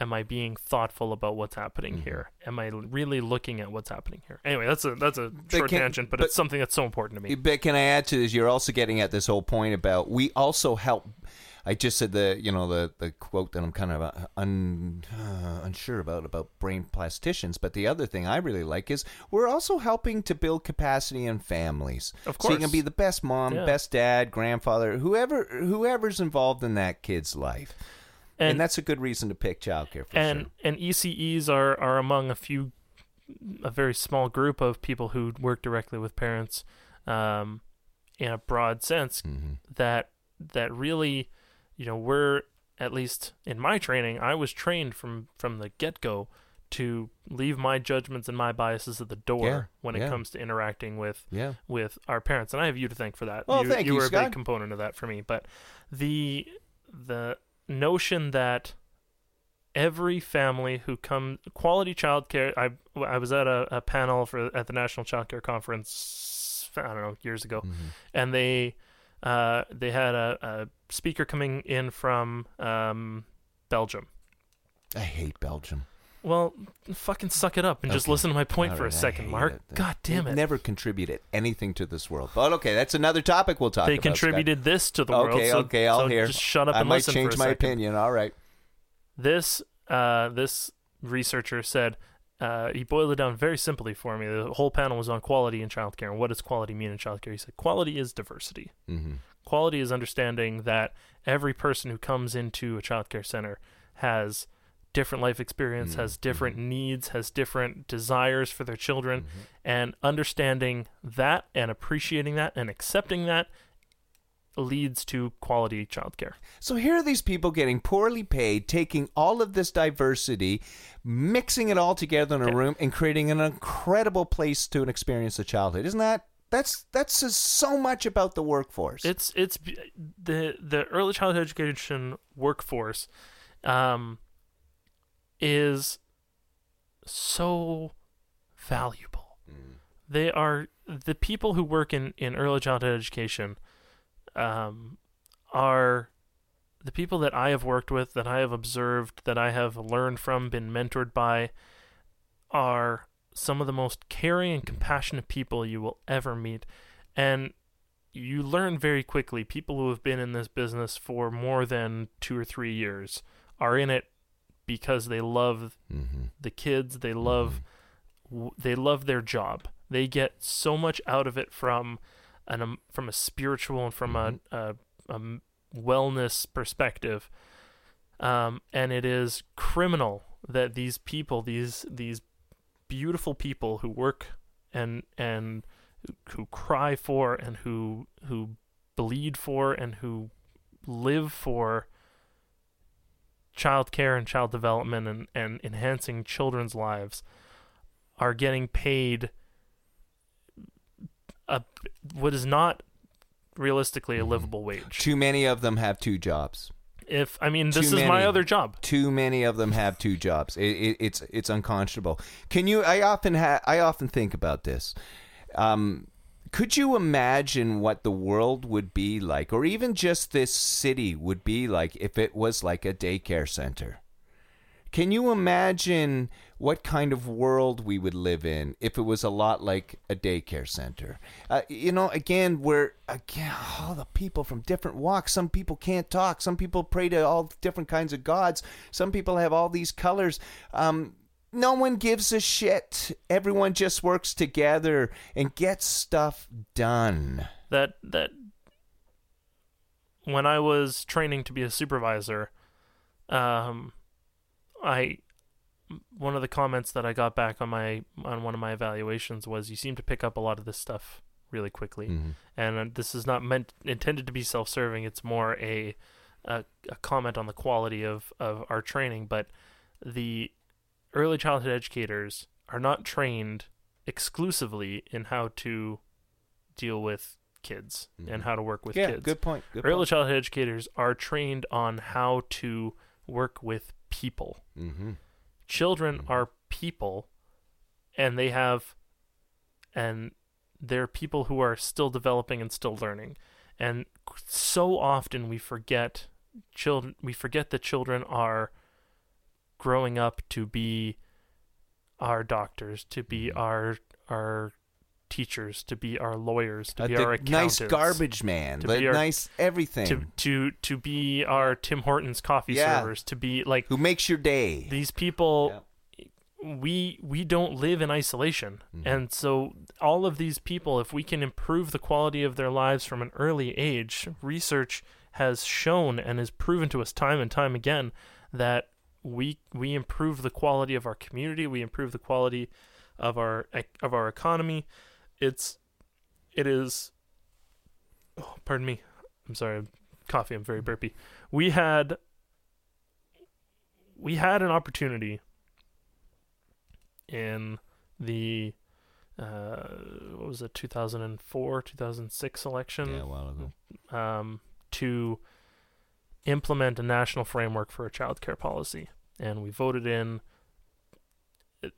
[SPEAKER 1] Am I being thoughtful about what's happening
[SPEAKER 2] Mhm.
[SPEAKER 1] here? Am I really looking at what's happening here? Anyway, that's a that's a short
[SPEAKER 2] can-
[SPEAKER 1] tangent, but,
[SPEAKER 2] but-
[SPEAKER 1] it's something that's so important to me.
[SPEAKER 2] But can I add to this? You're also getting at this whole point about we also help. I just said the you know the the quote that I'm kind of uh, un, uh, unsure about about brain plasticity, but the other thing I really like is we're also helping to build capacity in families.
[SPEAKER 1] Of
[SPEAKER 2] so you can
[SPEAKER 1] course.
[SPEAKER 2] be the best mom,
[SPEAKER 1] Yeah.
[SPEAKER 2] best dad, grandfather, whoever whoever's involved in that kid's life, and,
[SPEAKER 1] And-
[SPEAKER 2] that's a good reason to pick childcare for
[SPEAKER 1] and
[SPEAKER 2] sure.
[SPEAKER 1] and ECEs are are among a few a very small group of people who work directly with parents um, in a broad sense
[SPEAKER 2] hmm
[SPEAKER 1] that that really you know we're at least in my training I was trained from from the get-go to leave my judgments and my biases at the door
[SPEAKER 2] Yeah,
[SPEAKER 1] when it
[SPEAKER 2] yeah.
[SPEAKER 1] comes to interacting with
[SPEAKER 2] Yeah.
[SPEAKER 1] with our parents, and I have you to thank for that.
[SPEAKER 2] Well,
[SPEAKER 1] you,
[SPEAKER 2] thank you, you
[SPEAKER 1] were a big component of that for me. But the the notion that every family who come quality childcare, I I was at a, a panel for at the National Childcare Conference, I don't know years ago,
[SPEAKER 2] Mhm.
[SPEAKER 1] and they uh, they had a, a speaker coming in from um, Belgium.
[SPEAKER 2] I hate Belgium.
[SPEAKER 1] Well, fucking suck it up and just
[SPEAKER 2] Okay.
[SPEAKER 1] listen to my point
[SPEAKER 2] All
[SPEAKER 1] for a
[SPEAKER 2] right, I
[SPEAKER 1] second,
[SPEAKER 2] hate
[SPEAKER 1] Mark.
[SPEAKER 2] it.
[SPEAKER 1] God damn
[SPEAKER 2] They
[SPEAKER 1] it.
[SPEAKER 2] Never contributed anything to this world. But okay, that's another topic we'll talk
[SPEAKER 1] they
[SPEAKER 2] about. Scott.
[SPEAKER 1] contributed this to the world.
[SPEAKER 2] Okay,
[SPEAKER 1] so-
[SPEAKER 2] okay, I'll
[SPEAKER 1] so
[SPEAKER 2] hear.
[SPEAKER 1] Just shut up
[SPEAKER 2] I
[SPEAKER 1] and
[SPEAKER 2] might
[SPEAKER 1] listen
[SPEAKER 2] change
[SPEAKER 1] for a
[SPEAKER 2] my
[SPEAKER 1] second.
[SPEAKER 2] opinion. All right.
[SPEAKER 1] This uh, this researcher said uh, he boiled it down very simply for me. The whole panel was on quality in childcare and what does quality mean in childcare. He said quality is diversity.
[SPEAKER 2] Mm-hmm.
[SPEAKER 1] Quality is understanding that every person who comes into a childcare center has different life experience, has mm-hmm. different mm-hmm. needs, has different desires for their children, mm-hmm. and understanding that and appreciating that and accepting that leads to quality childcare.
[SPEAKER 2] So here are these people getting poorly paid, taking all of this diversity, mixing it all together in a
[SPEAKER 1] Okay.
[SPEAKER 2] room, and creating an incredible place to an experience of childhood. Isn't that that's that says so much about the workforce?
[SPEAKER 1] It's it's the the early childhood education workforce um, is so valuable. They are the people who work in, in early childhood education um, are the people that I have worked with, that I have observed, that I have learned from, been mentored by, are some of the most caring and compassionate people you will ever meet. And you learn very quickly people who have been in this business for more than two or three years are in it because they love
[SPEAKER 2] mm-hmm.
[SPEAKER 1] the kids they love w- they love their job. They get so much out of it from an um, from a spiritual and from a wellness perspective um, and it is criminal that these people these these beautiful people who work and and who cry for and who who bleed for and who live for child care and child development and, and enhancing children's lives are getting paid a, what is not realistically a
[SPEAKER 2] Mm-hmm.
[SPEAKER 1] livable wage.
[SPEAKER 2] Too many of them have two jobs.
[SPEAKER 1] If I mean this
[SPEAKER 2] Too
[SPEAKER 1] is my other job.
[SPEAKER 2] Too many of them have two jobs. It, it, it's it's unconscionable. Can you? I often ha- I often think about this. Um, could you imagine what the world would be like, or even just this city would be like, if it was like a daycare center? Can you imagine what kind of world we would live in if it was a lot like a daycare center? Uh, you know, again, we're again all the people from different walks. Some people can't talk. Some people pray to all different kinds of gods. Some people have all these colors. Um, no one gives a shit. Everyone just works together and gets stuff done.
[SPEAKER 1] that that when I was training to be a supervisor, um, I one of the comments that I got back on my on one of my evaluations was you seem to pick up a lot of this stuff really quickly, and uh, this is not meant intended to be self-serving. It's more a a, a comment on the quality of of our training, but the early childhood educators are not trained exclusively in how to deal with kids and how to work with
[SPEAKER 2] yeah,
[SPEAKER 1] kids.
[SPEAKER 2] good point. Good
[SPEAKER 1] Early
[SPEAKER 2] point.
[SPEAKER 1] childhood educators are trained on how to work with people.
[SPEAKER 2] Mm-hmm.
[SPEAKER 1] Children are people, and they have, and they're people who are still developing and still learning. And so often we forget children. We forget that children are growing up to be our doctors, to be our our teachers, to be our lawyers, to
[SPEAKER 2] Uh,
[SPEAKER 1] be our accountants,
[SPEAKER 2] nice garbage man,
[SPEAKER 1] to be our-
[SPEAKER 2] nice everything,
[SPEAKER 1] to to to be our Tim Hortons coffee
[SPEAKER 2] Yeah.
[SPEAKER 1] servers, to be like
[SPEAKER 2] who makes your day.
[SPEAKER 1] these people. We we don't live in isolation,
[SPEAKER 2] Mm-hmm.
[SPEAKER 1] and so all of these people, if we can improve the quality of their lives from an early age, research has shown and has proven to us time and time again that we we improve the quality of our community, we improve the quality of our of our economy. It's it is. Oh, pardon me. I'm sorry. Coffee. I'm very burpy. We had we had an opportunity in the uh, what was it 2004 2006 election
[SPEAKER 2] yeah, a while ago.
[SPEAKER 1] um, to implement a national framework for a child care policy. And we voted in.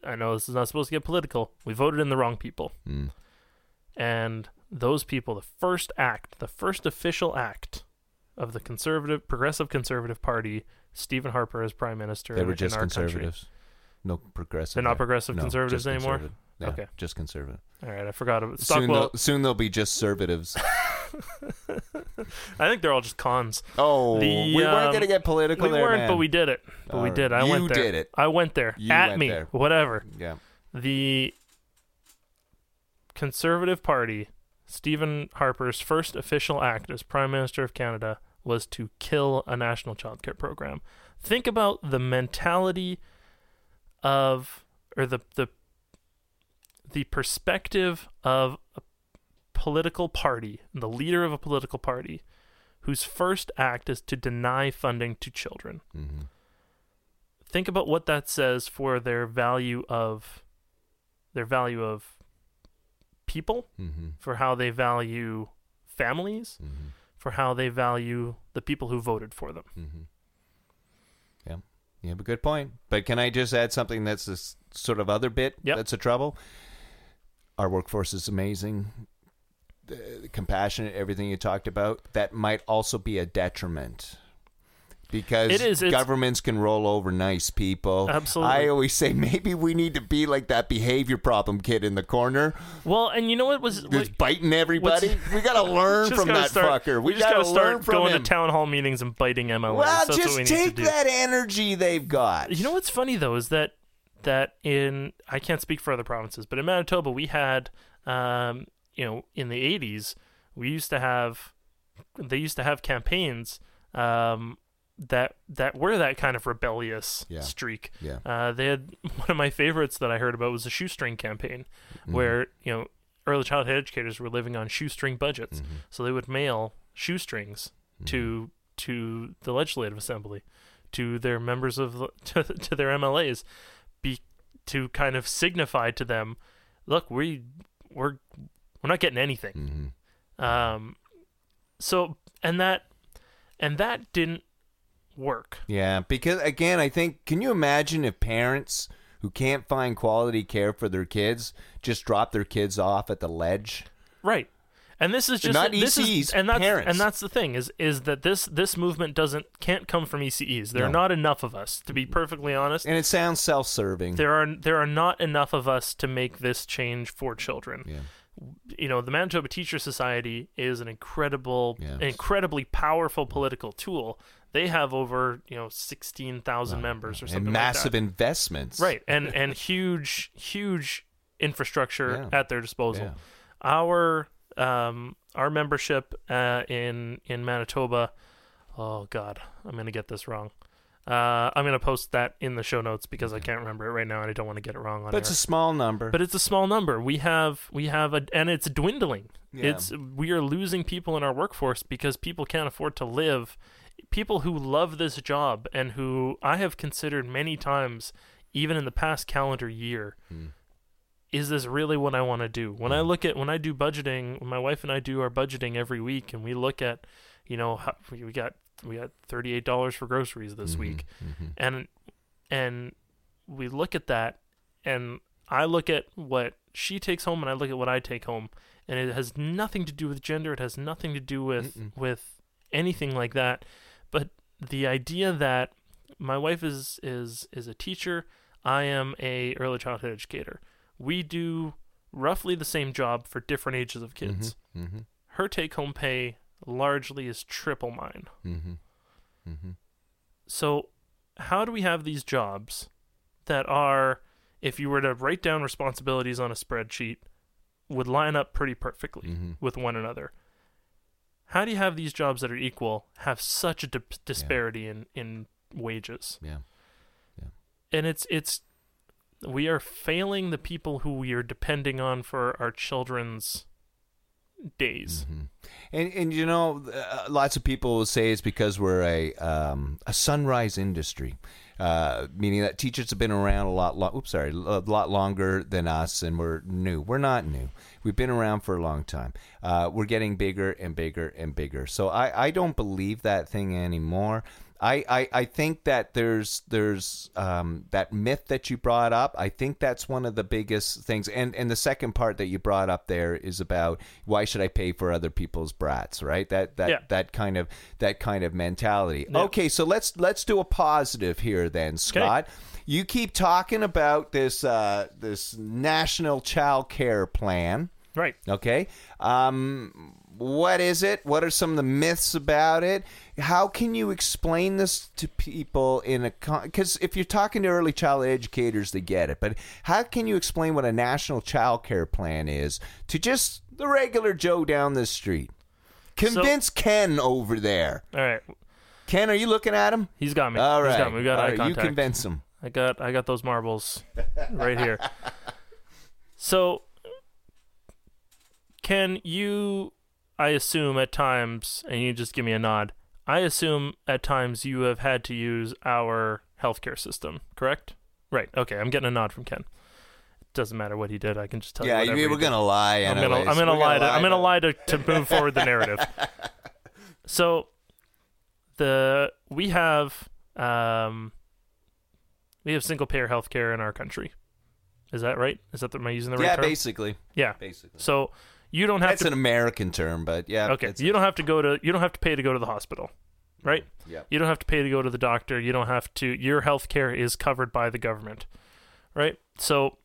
[SPEAKER 1] I know this is not supposed to get political. We voted in the wrong people.
[SPEAKER 2] Mm.
[SPEAKER 1] And those people, the first act, the first official act of the conservative, progressive conservative party, Stephen Harper as prime minister
[SPEAKER 2] They were just
[SPEAKER 1] our country,
[SPEAKER 2] conservatives. No progressive.
[SPEAKER 1] They're not progressive
[SPEAKER 2] No,
[SPEAKER 1] conservatives anymore?
[SPEAKER 2] conservative. Yeah,
[SPEAKER 1] Okay.
[SPEAKER 2] just conservative.
[SPEAKER 1] All right, I forgot about
[SPEAKER 2] Soon,
[SPEAKER 1] Stockwell.
[SPEAKER 2] they'll, soon they'll be just conservatives.
[SPEAKER 1] I think they're all just cons.
[SPEAKER 2] Oh,
[SPEAKER 1] The,
[SPEAKER 2] we
[SPEAKER 1] um,
[SPEAKER 2] weren't gonna get political.
[SPEAKER 1] we
[SPEAKER 2] there,
[SPEAKER 1] weren't,
[SPEAKER 2] man.
[SPEAKER 1] but we did it. But we
[SPEAKER 2] All
[SPEAKER 1] did. I went
[SPEAKER 2] You
[SPEAKER 1] there.
[SPEAKER 2] did it.
[SPEAKER 1] I went there.
[SPEAKER 2] You
[SPEAKER 1] At
[SPEAKER 2] went
[SPEAKER 1] me.
[SPEAKER 2] there.
[SPEAKER 1] Whatever.
[SPEAKER 2] Yeah.
[SPEAKER 1] The Conservative Party, Stephen Harper's first official act as Prime Minister of Canada was to kill a national childcare program. Think about the mentality of or the the the perspective of a political party, the leader of a political party whose first act is to deny funding to children
[SPEAKER 2] hmm
[SPEAKER 1] think about what that says for their value of their value of people
[SPEAKER 2] hmm
[SPEAKER 1] for how they value families
[SPEAKER 2] hmm
[SPEAKER 1] for how they value the people who voted for them
[SPEAKER 2] hmm Yeah, you have a good point. But can I just add something that's this sort of other bit
[SPEAKER 1] Yep.
[SPEAKER 2] that's a trouble? Our workforce is amazing. The compassionate, everything you talked about. That might also be a detriment. Because
[SPEAKER 1] It is,
[SPEAKER 2] governments can roll over nice people.
[SPEAKER 1] Absolutely.
[SPEAKER 2] I always say maybe we need to be like that behavior problem kid in the corner
[SPEAKER 1] well and you know what was what,
[SPEAKER 2] biting everybody. we got to learn from that
[SPEAKER 1] start,
[SPEAKER 2] fucker.
[SPEAKER 1] we,
[SPEAKER 2] We,
[SPEAKER 1] just
[SPEAKER 2] got
[SPEAKER 1] gotta start
[SPEAKER 2] learn from
[SPEAKER 1] going
[SPEAKER 2] him.
[SPEAKER 1] to town hall meetings and biting MLAs.
[SPEAKER 2] Well,
[SPEAKER 1] That's
[SPEAKER 2] just
[SPEAKER 1] we need
[SPEAKER 2] take
[SPEAKER 1] to do.
[SPEAKER 2] that energy they've got.
[SPEAKER 1] You know what's funny though is that that in I can't speak for other provinces, but in Manitoba we had um, you know in the 80s we used to have they used to have campaigns um, that that were that kind of rebellious
[SPEAKER 2] Yeah.
[SPEAKER 1] streak.
[SPEAKER 2] Yeah.
[SPEAKER 1] Uh, they had one of my favorites that I heard about was a shoestring campaign,
[SPEAKER 2] Mm-hmm.
[SPEAKER 1] where you know early childhood educators were living on shoestring budgets,
[SPEAKER 2] Mm-hmm.
[SPEAKER 1] so they would mail shoestrings to to the legislative assembly, to their members of the, to, to their MLAs, be to kind of signify to them, look, we we're we're not getting anything.
[SPEAKER 2] Mhm.
[SPEAKER 1] Um, so and that and that didn't work.
[SPEAKER 2] Yeah, because again, I think can you imagine if parents who can't find quality care for their kids just drop their kids off at the ledge?
[SPEAKER 1] Right. And this is just
[SPEAKER 2] Not
[SPEAKER 1] this is,
[SPEAKER 2] ECEs,
[SPEAKER 1] and that's
[SPEAKER 2] parents.
[SPEAKER 1] and that's the thing is is that this this movement doesn't can't come from ECEs. There are not enough of us to be perfectly honest.
[SPEAKER 2] And it sounds self-serving.
[SPEAKER 1] There are there are not enough of us to make this change for children.
[SPEAKER 2] yeah.
[SPEAKER 1] You know, the Manitoba Teacher Society is an incredible, incredibly powerful political tool. They have over you know sixteen thousand members or something
[SPEAKER 2] And massive
[SPEAKER 1] like
[SPEAKER 2] investments.
[SPEAKER 1] Right, and and huge huge infrastructure
[SPEAKER 2] Yeah.
[SPEAKER 1] at their disposal.
[SPEAKER 2] Yeah.
[SPEAKER 1] Our um our membership uh, in in Manitoba. Oh God, I'm gonna get this wrong. Uh, I'm gonna post that in the show notes because I can't remember it right now and I don't want to get it wrong on
[SPEAKER 2] But it's
[SPEAKER 1] air.
[SPEAKER 2] a small number.
[SPEAKER 1] but it's a small number. We have we have a and it's dwindling.
[SPEAKER 2] Yeah.
[SPEAKER 1] It's we are losing people in our workforce because people can't afford to live. People who love this job and who I have considered many times, even in the past calendar year,
[SPEAKER 2] Hmm.
[SPEAKER 1] is this really what I want to do? When I look at when I do budgeting, when my wife and I do our budgeting every week, and we look at, you know, we got we got thirty eight dollars for groceries this week,
[SPEAKER 2] Mhm.
[SPEAKER 1] and and we look at that, and I look at what she takes home, and I look at what I take home, and it has nothing to do with gender. It has nothing to do with
[SPEAKER 2] Mm-mm.
[SPEAKER 1] with anything like that. But the idea that my wife is is is a teacher, I am a early childhood educator. We do roughly the same job for different ages of kids.
[SPEAKER 2] Mhm.
[SPEAKER 1] Her take home pay largely is triple mine.
[SPEAKER 2] Mhm. Mhm.
[SPEAKER 1] So, how do we have these jobs that are, if you were to write down responsibilities on a spreadsheet, would line up pretty perfectly
[SPEAKER 2] Mhm.
[SPEAKER 1] with one another? How do you have these jobs that are equal have such a di- disparity in, in wages?
[SPEAKER 2] Yeah. Yeah.
[SPEAKER 1] And it's it's we are failing the people who we are depending on for our children's days.
[SPEAKER 2] Mhm. And and you know, uh, lots of people will say it's because we're a um, a sunrise industry, uh, meaning that teachers have been around a lot. Lo- oops, sorry, a lot longer than us, and we're new. We're not new. We've been around for a long time. Uh, we're getting bigger and bigger and bigger. So I I don't believe that thing anymore. I, I, I think that there's there's um, that myth that you brought up. I think that's one of the biggest things. And and the second part that you brought up there is about why should I pay for other people's brats, right? That that
[SPEAKER 1] Yeah.
[SPEAKER 2] that kind of that kind of mentality. Okay, so let's let's do a positive here then, Scott. You keep talking about this uh, this national child care plan.
[SPEAKER 1] Right.
[SPEAKER 2] Okay. Um, what is it? What are some of the myths about it? How can you explain this to people in a because if you're talking to early child educators, they get it. But how can you explain what a national child care plan is to just the regular Joe down the street? Convince Ken over there.
[SPEAKER 1] All right.
[SPEAKER 2] Ken, are you looking at him?
[SPEAKER 1] He's got me.
[SPEAKER 2] All right.
[SPEAKER 1] He's got me. We got
[SPEAKER 2] All
[SPEAKER 1] eye
[SPEAKER 2] right, You convince him.
[SPEAKER 1] I got I got those marbles right here. So can you I assume at times and you just give me a nod. I assume at times you have had to use our healthcare system, correct? Right. Okay, I'm getting a nod from Ken. It Doesn't matter what he did. I can just tell
[SPEAKER 2] Yeah,
[SPEAKER 1] you. whatever
[SPEAKER 2] we're gonna lie.
[SPEAKER 1] I'm gonna. I'm gonna
[SPEAKER 2] We're
[SPEAKER 1] lie. To, I'm gonna lie to, to move forward the narrative. So, the we have um, we have single payer healthcare in our country. Is that right? Is that the, am I using the right
[SPEAKER 2] Yeah,
[SPEAKER 1] term?
[SPEAKER 2] basically,
[SPEAKER 1] yeah.
[SPEAKER 2] basically.
[SPEAKER 1] So you don't have
[SPEAKER 2] That's
[SPEAKER 1] to.
[SPEAKER 2] an American term, but yeah.
[SPEAKER 1] okay. You don't have to go to. You don't have to pay to go to the hospital, right?
[SPEAKER 2] Yep.
[SPEAKER 1] You don't have to pay to go to the doctor. You don't have to. Your health care is covered by the government, right? So,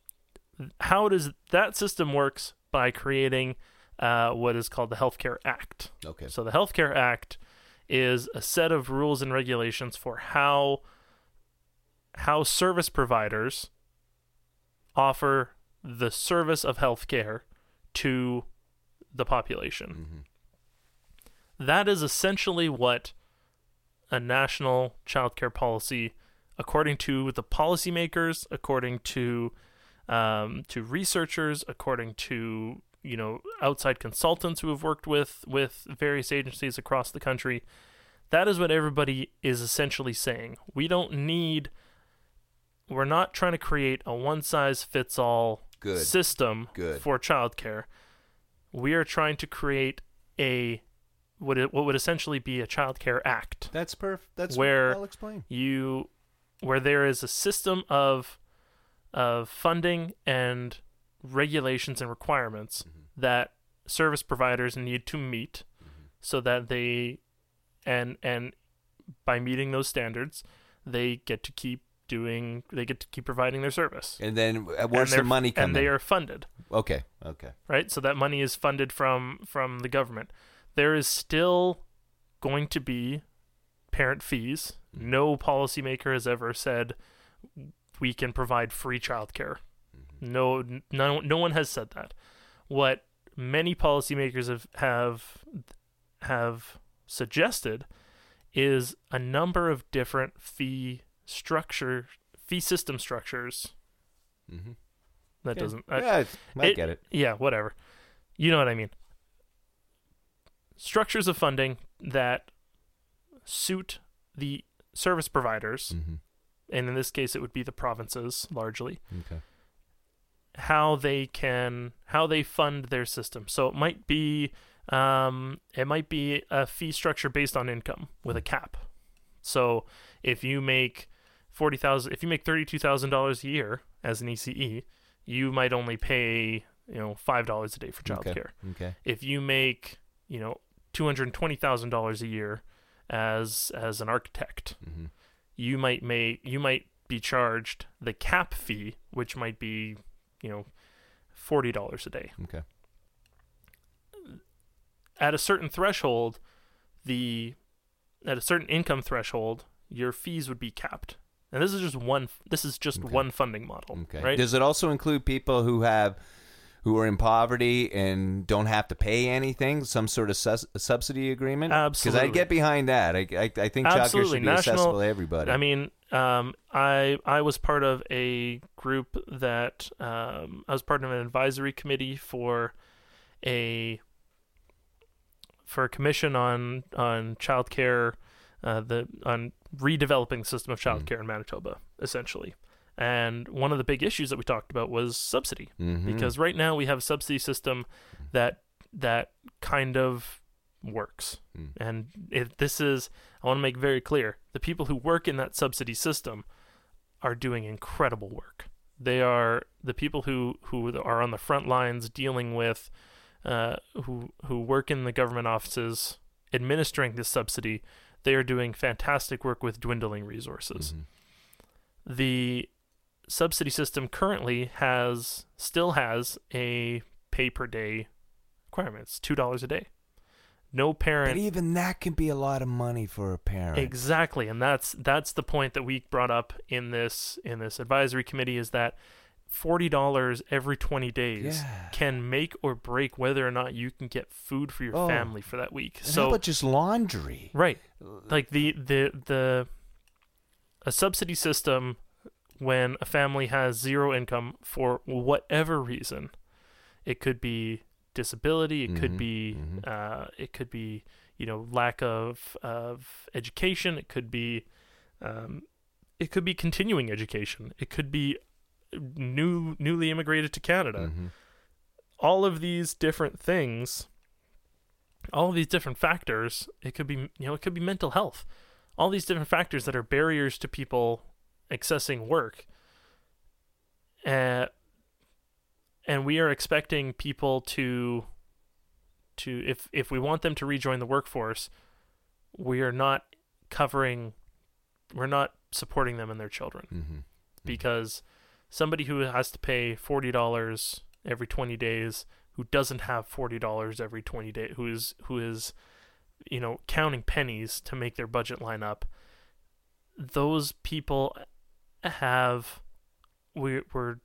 [SPEAKER 1] how does that system works by creating uh, what is called the Healthcare Act.
[SPEAKER 2] Okay.
[SPEAKER 1] So the Healthcare Act is a set of rules and regulations for how how service providers offer the service of healthcare to the population. That is essentially what a national child care policy, according to the policymakers, according to um, to researchers, according to you know outside consultants who have worked with with various agencies across the country, that is what everybody is essentially saying. We don't need. We're not trying to create a one size fits all
[SPEAKER 2] Good.
[SPEAKER 1] system
[SPEAKER 2] Good.
[SPEAKER 1] for childcare. We are trying to create a what it, what would essentially be a child care act
[SPEAKER 2] That's perfect. That's
[SPEAKER 1] Where-
[SPEAKER 2] I'll explain.
[SPEAKER 1] you where there is a system of of funding and regulations and requirements mm-hmm. that service providers need to meet mm-hmm. so that they and and by meeting those standards they get to keep doing they get to keep providing their service
[SPEAKER 2] And then uh,
[SPEAKER 1] And
[SPEAKER 2] where's the money coming?
[SPEAKER 1] and they are funded
[SPEAKER 2] okay. Okay.
[SPEAKER 1] right? So that money is funded from from the government. There is still going to be parent fees. No policymaker has ever said we can provide free childcare. No, no, no one has said that. What many policymakers have have have suggested is a number of different fee structure fee system structures.
[SPEAKER 2] Mm-hmm.
[SPEAKER 1] That doesn't. I-
[SPEAKER 2] yeah, it's- I get it.
[SPEAKER 1] yeah, whatever. You know what I mean. Structures of funding that suit the service providers,
[SPEAKER 2] Mm-hmm.
[SPEAKER 1] and in this case, it would be the provinces largely,
[SPEAKER 2] Okay.
[SPEAKER 1] how they can how they fund their system. So it might be um, it might be a fee structure based on income with a cap. So if you make forty thousand, if you make thirty two thousand dollars a year as an ECE, you might only pay you know five dollars a day for childcare.
[SPEAKER 2] Okay. Okay.
[SPEAKER 1] If you make you know two hundred twenty thousand dollars a year as as an architect,
[SPEAKER 2] Mm-hmm.
[SPEAKER 1] you might make you might be charged the cap fee, which might be you know forty dollars a day.
[SPEAKER 2] Okay.
[SPEAKER 1] At a certain threshold, the at a certain income threshold, your fees would be capped. And this is just one. This is just
[SPEAKER 2] Okay.
[SPEAKER 1] one funding model,
[SPEAKER 2] Okay.
[SPEAKER 1] right?
[SPEAKER 2] Does it also include people who have who are in poverty and don't have to pay anything? Some sort of sus- subsidy agreement? Absolutely. Because
[SPEAKER 1] Absolutely.
[SPEAKER 2] I get behind that. I, I, I think childcare should be
[SPEAKER 1] National-
[SPEAKER 2] accessible to everybody.
[SPEAKER 1] I mean, um, I I was part of a group that um, I was part of an advisory committee for a for a commission on on childcare, uh, the on redeveloping the system of childcare in Manitoba, essentially. And one of the big issues that we talked about was subsidy
[SPEAKER 2] Mhm.
[SPEAKER 1] because right now we have a subsidy system that that kind of works.
[SPEAKER 2] Mm.
[SPEAKER 1] And if this is, I want to make very clear the people who work in that subsidy system are doing incredible work. They are the people who, who are on the front lines dealing with, uh, who, who work in the government offices administering this subsidy. They are doing fantastic work with dwindling resources.
[SPEAKER 2] Mhm.
[SPEAKER 1] The subsidy system currently has, still has a pay per day requirement. It's $2 a day. No parent
[SPEAKER 2] But even that can be a lot of money for a parent.
[SPEAKER 1] Exactly, and that's that's the point that we brought up in this in this advisory committee is that forty dollars every twenty days
[SPEAKER 2] Yeah.
[SPEAKER 1] can make or break whether or not you can get food for your
[SPEAKER 2] Oh.
[SPEAKER 1] family for that week.
[SPEAKER 2] And how
[SPEAKER 1] so
[SPEAKER 2] about just laundry?
[SPEAKER 1] right, like the the the a subsidy system when a family has zero income for whatever reason, it could be disability, it could
[SPEAKER 2] Mhm,
[SPEAKER 1] be
[SPEAKER 2] mhm.
[SPEAKER 1] uh, it could be you know lack of of education, it could be um, it could be continuing education, it could be new newly immigrated to Canada.
[SPEAKER 2] Mhm.
[SPEAKER 1] All of these different things, all of these different factors, it could be you know it could be mental health, all these different factors that are barriers to people accessing work. Uh, and we are expecting people to to if if we want them to rejoin the workforce, we are not covering we're not supporting them and their children
[SPEAKER 2] Mhm.
[SPEAKER 1] because somebody who has to pay forty dollars every twenty days, who doesn't have forty dollars every twenty days, who is who is, you know, counting pennies to make their budget line up. Those people have we we're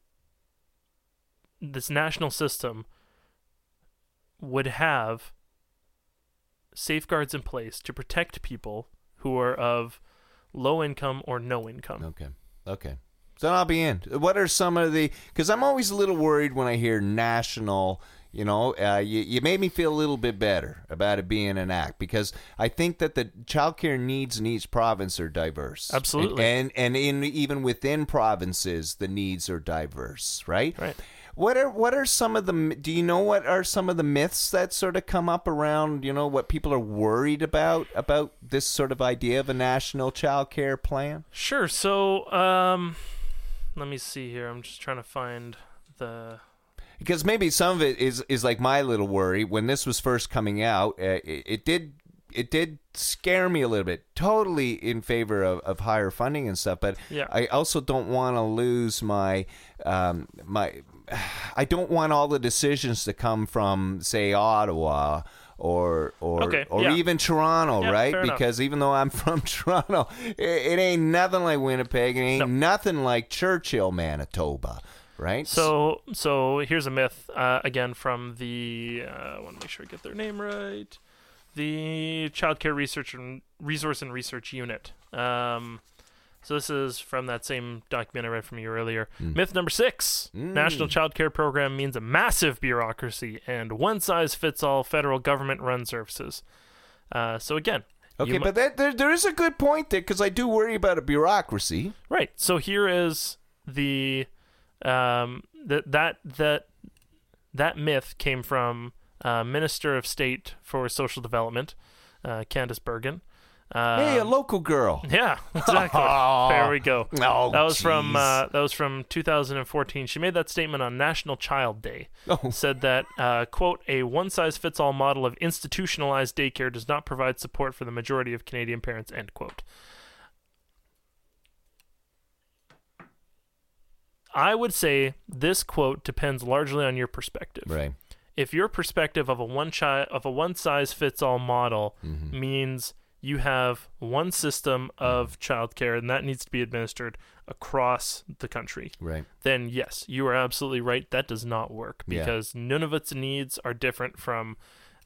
[SPEAKER 1] this national system would have safeguards in place to protect people who are of low income or no income.
[SPEAKER 2] Okay. Okay. So I'll be in. What are some of the? Because I'm always a little worried when I hear national. You know, uh, you, you made me feel a little bit better about it being an act because I think that the childcare needs in each province are diverse.
[SPEAKER 1] Absolutely.
[SPEAKER 2] and and, and in even within provinces, the needs are diverse. Right.
[SPEAKER 1] Right.
[SPEAKER 2] What are what are some of the? Do you know what are some of the myths that sort of come up around? You know what people are worried about about this sort of idea of a national child care plan.
[SPEAKER 1] Sure. So, um, let me see here. I'm just trying to find the.
[SPEAKER 2] Because maybe some of it is is like my little worry when this was first coming out. Uh, it, it did it did scare me a little bit. Totally in favor of, of higher funding and stuff, but
[SPEAKER 1] Yeah.
[SPEAKER 2] I also don't want to lose my um, my. I don't want all the decisions to come from say Ottawa. Or or
[SPEAKER 1] Okay,
[SPEAKER 2] or
[SPEAKER 1] yeah.
[SPEAKER 2] even Toronto,
[SPEAKER 1] Yeah,
[SPEAKER 2] right?
[SPEAKER 1] fair enough.
[SPEAKER 2] Because even though I'm from Toronto, it, it ain't nothing like Winnipeg. It ain't nothing like Churchill, Manitoba, right?
[SPEAKER 1] So, so here's a myth. Uh, again, from the. Uh, I want to make sure I get their name right. The Child Care Research and Resource and Research Unit. Um, so this is from that same document I read from you earlier. Myth number six: National Child Care Program means a massive bureaucracy and one-size-fits-all federal government-run services. Uh, so again,
[SPEAKER 2] Okay, but that, there, there is a good point there because I do worry about a bureaucracy.
[SPEAKER 1] Right. So here is the um that that that that myth came from uh, Minister of State for Social Development, uh, Candice Bergen. Um,
[SPEAKER 2] hey, a local girl.
[SPEAKER 1] yeah, exactly. there we go.
[SPEAKER 2] Oh,
[SPEAKER 1] that was from uh, that was from 2014. She made that statement on National Child Day.
[SPEAKER 2] Oh.
[SPEAKER 1] Said that uh, quote a one size fits all model of institutionalized daycare does not provide support for the majority of Canadian parents. End quote. I would say this quote depends largely on your perspective.
[SPEAKER 2] Right.
[SPEAKER 1] If your perspective of a one child of a one size fits all model
[SPEAKER 2] Mm-hmm.
[SPEAKER 1] means you have one system of childcare and that needs to be administered across the country,
[SPEAKER 2] Right.
[SPEAKER 1] then yes, you are absolutely right. That does not work
[SPEAKER 2] Yeah.
[SPEAKER 1] because none of its needs are different from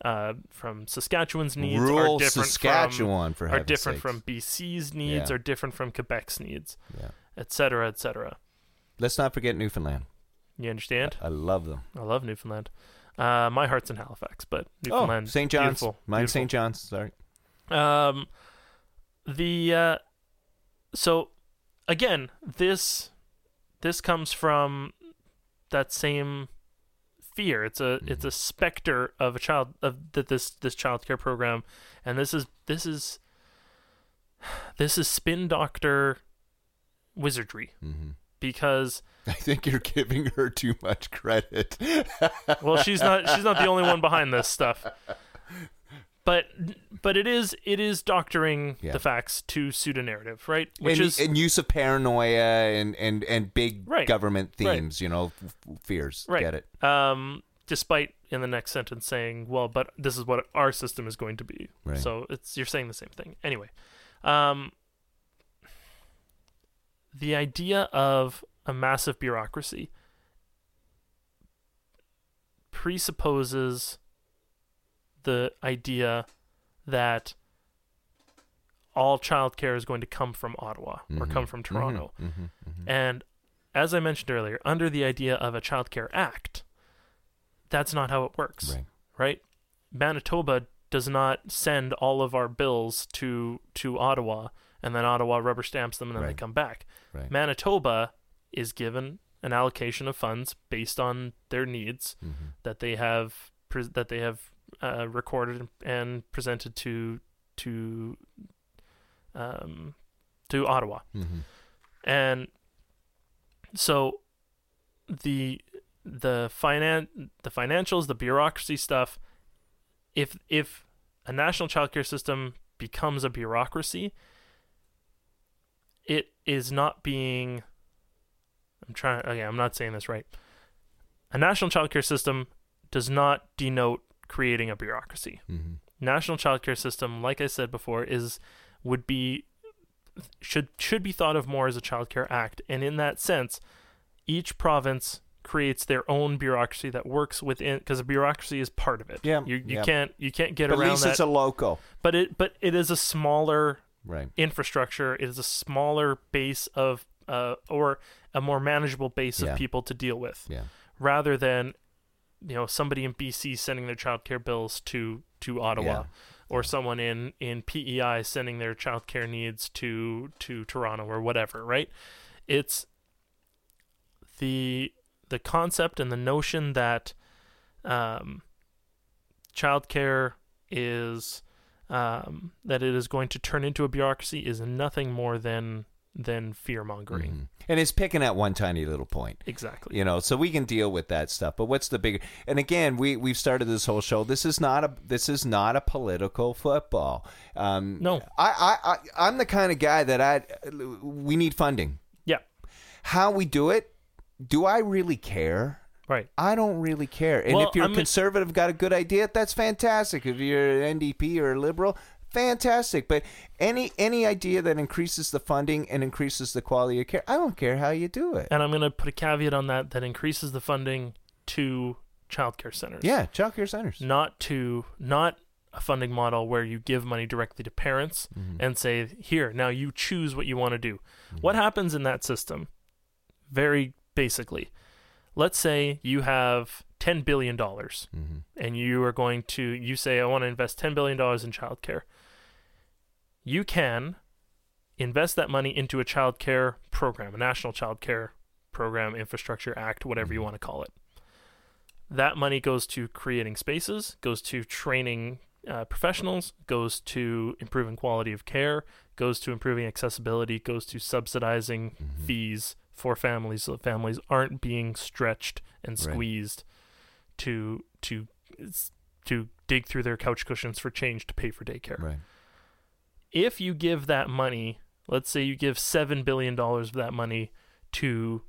[SPEAKER 1] uh, from Saskatchewan's needs are different
[SPEAKER 2] Saskatchewan, for
[SPEAKER 1] from are different
[SPEAKER 2] sakes.
[SPEAKER 1] from BC's needs
[SPEAKER 2] Yeah.
[SPEAKER 1] are different from Quebec's needs,
[SPEAKER 2] Yeah.
[SPEAKER 1] etc., etc.
[SPEAKER 2] Let's not forget Newfoundland.
[SPEAKER 1] You understand?
[SPEAKER 2] I love them.
[SPEAKER 1] I love Newfoundland. Uh, my heart's in Halifax, but
[SPEAKER 2] Oh,
[SPEAKER 1] Newfoundland,
[SPEAKER 2] St. John's.
[SPEAKER 1] beautiful,
[SPEAKER 2] Mine's. St. John's. Sorry.
[SPEAKER 1] Um, the uh, so again, this this comes from that same fear. It's a it's a specter of a child of that this this child care program, and this is this is this is spin doctor wizardry
[SPEAKER 2] hmm
[SPEAKER 1] because
[SPEAKER 2] I think you're giving her too much credit.
[SPEAKER 1] well she's not she's not the only one behind this stuff but but it is it is doctoring
[SPEAKER 2] Yeah.
[SPEAKER 1] the facts to suit a narrative right which
[SPEAKER 2] and,
[SPEAKER 1] is
[SPEAKER 2] and use of paranoia and and and big
[SPEAKER 1] Right.
[SPEAKER 2] government
[SPEAKER 1] Right.
[SPEAKER 2] themes. You know, f- fears.
[SPEAKER 1] Right.
[SPEAKER 2] Get it?
[SPEAKER 1] um despite in the next sentence saying well but this is what our system is going to be
[SPEAKER 2] Right.
[SPEAKER 1] so it's you're saying the same thing anyway um the idea of a massive bureaucracy presupposes the idea that all childcare is going to come from Ottawa or
[SPEAKER 2] Mhm.
[SPEAKER 1] come from Toronto.
[SPEAKER 2] Mhm, mhm, mhm.
[SPEAKER 1] And as I mentioned earlier, under the idea of a Child Care Act, that's not how it works,
[SPEAKER 2] Right.
[SPEAKER 1] right? Manitoba does not send all of our bills to to Ottawa and then Ottawa rubber stamps them and then they come back.
[SPEAKER 2] Right.
[SPEAKER 1] Manitoba is given an allocation of funds based on their needs
[SPEAKER 2] Mhm.
[SPEAKER 1] that they have pre- that they have uh, recorded and presented to to um, to Ottawa
[SPEAKER 2] Mhm.
[SPEAKER 1] and so the the finan- the financials the bureaucracy stuff if if a national childcare system becomes a bureaucracy it is not being I'm trying okay I'm not saying this right a national childcare system does not denote creating a bureaucracy
[SPEAKER 2] Mhm.
[SPEAKER 1] national childcare system, like I said before, is would be should should be thought of more as a childcare act, and in that sense, each province creates their own bureaucracy that works within because a bureaucracy is part of it.
[SPEAKER 2] Yeah,
[SPEAKER 1] you you
[SPEAKER 2] yeah.
[SPEAKER 1] can't you can't get
[SPEAKER 2] But at
[SPEAKER 1] around
[SPEAKER 2] least
[SPEAKER 1] that.
[SPEAKER 2] it's a local.
[SPEAKER 1] but it but it is a smaller
[SPEAKER 2] Right.
[SPEAKER 1] infrastructure. It is a smaller base of uh or a more manageable base
[SPEAKER 2] Yeah.
[SPEAKER 1] of people to deal with
[SPEAKER 2] Yeah.
[SPEAKER 1] rather than you know somebody in BC sending their childcare bills to to Ottawa
[SPEAKER 2] Yeah.
[SPEAKER 1] or someone in in PEI sending their childcare needs to to Toronto or whatever right it's the the concept and the notion that um childcare is um that it is going to turn into a bureaucracy is nothing more than than fear mongering
[SPEAKER 2] Mhm. And it's picking at one tiny little point.
[SPEAKER 1] exactly.
[SPEAKER 2] You know so we can deal with that stuff. But what's the bigger and again we we've started this whole show. This is not a this is not a political football. Um
[SPEAKER 1] No.
[SPEAKER 2] i i, I i'm the kind of guy that i we need funding.
[SPEAKER 1] Yeah.
[SPEAKER 2] How we do it do i really care
[SPEAKER 1] right
[SPEAKER 2] I don't really care. And
[SPEAKER 1] Well,
[SPEAKER 2] if you're
[SPEAKER 1] I'm-
[SPEAKER 2] conservative, got a good idea, that's fantastic. If you're an NDP or a liberal, fantastic. But any any idea that increases the funding and increases the quality of care, I don't care how you do it.
[SPEAKER 1] and I'm going to put a caveat on that that increases the funding to childcare centers
[SPEAKER 2] Yeah, child care centers.
[SPEAKER 1] not to not a funding model where you give money directly to parents
[SPEAKER 2] Mm-hmm.
[SPEAKER 1] and say here now you choose what you want to do what happens in that system very basically let's say you have 10 billion dollars
[SPEAKER 2] Mm-hmm.
[SPEAKER 1] and you are going to you say i want to invest 10 billion dollars in childcare. You can invest that money into a child care program a national child care program infrastructure act whatever you want to call it. That money goes to creating spaces goes to training uh, professionals goes to improving quality of care goes to improving accessibility goes to subsidizing fees for families so that families aren't being stretched and
[SPEAKER 2] Right.
[SPEAKER 1] squeezed to to to dig through their couch cushions for change to pay for daycare
[SPEAKER 2] Right.
[SPEAKER 1] if you give that money, let's say you give seven billion dollars of that money to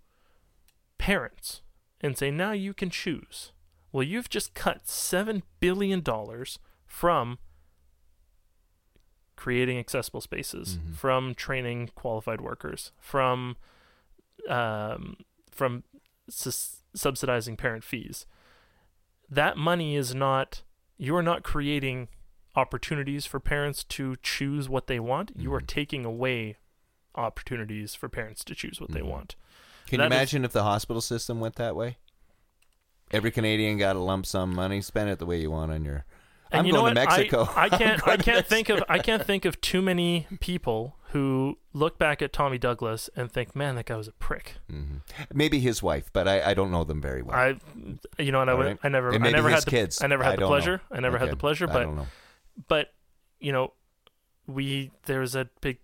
[SPEAKER 1] parents and say now you can choose. Well, you've just cut seven billion dollars from creating accessible spaces,
[SPEAKER 2] Mhm.
[SPEAKER 1] from training qualified workers, from um, from sus- subsidizing parent fees. That money is not. You are not creating opportunities for parents to choose what they want. You are
[SPEAKER 2] Mhm.
[SPEAKER 1] taking away opportunities for parents to choose what they
[SPEAKER 2] Mhm.
[SPEAKER 1] want.
[SPEAKER 2] Can
[SPEAKER 1] That
[SPEAKER 2] you
[SPEAKER 1] is-
[SPEAKER 2] imagine if the hospital system went that way? Every Canadian got a lump sum money. Spend it the way you want on your.
[SPEAKER 1] And
[SPEAKER 2] I'm
[SPEAKER 1] you know
[SPEAKER 2] going to
[SPEAKER 1] what? I-
[SPEAKER 2] Mexico.
[SPEAKER 1] I,
[SPEAKER 2] I'm
[SPEAKER 1] can't. I can't think of. I can't think of too many people who look back at Tommy Douglas and think, "Man, that guy was a prick."
[SPEAKER 2] hmm Maybe his wife, but I, I don't know them very well.
[SPEAKER 1] I, you know, and I would,
[SPEAKER 2] right.
[SPEAKER 1] I never, I never
[SPEAKER 2] his
[SPEAKER 1] had the,
[SPEAKER 2] kids.
[SPEAKER 1] I never
[SPEAKER 2] I
[SPEAKER 1] had the
[SPEAKER 2] don't know.
[SPEAKER 1] pleasure. I never had the pleasure,
[SPEAKER 2] I
[SPEAKER 1] but
[SPEAKER 2] don't know.
[SPEAKER 1] but you know, we there's a big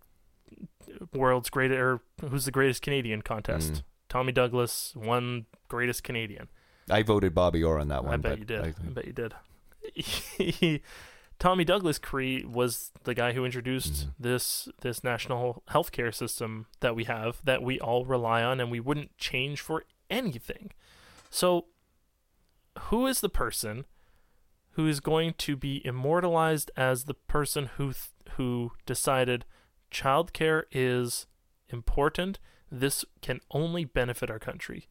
[SPEAKER 1] world's greatest or who's the greatest Canadian contest.
[SPEAKER 2] Mm.
[SPEAKER 1] Tommy Douglas won greatest Canadian.
[SPEAKER 2] I voted Bobby Orr on that one.
[SPEAKER 1] I bet
[SPEAKER 2] but
[SPEAKER 1] you did. I,
[SPEAKER 2] I-
[SPEAKER 1] bet you did. He- Tommy Douglas cre- was the guy who introduced
[SPEAKER 2] Mhm.
[SPEAKER 1] this this national healthcare system that we have that we all rely on and we wouldn't change for anything. So who is the person who is going to be immortalized as the person who th- who decided childcare is important this can only benefit our country.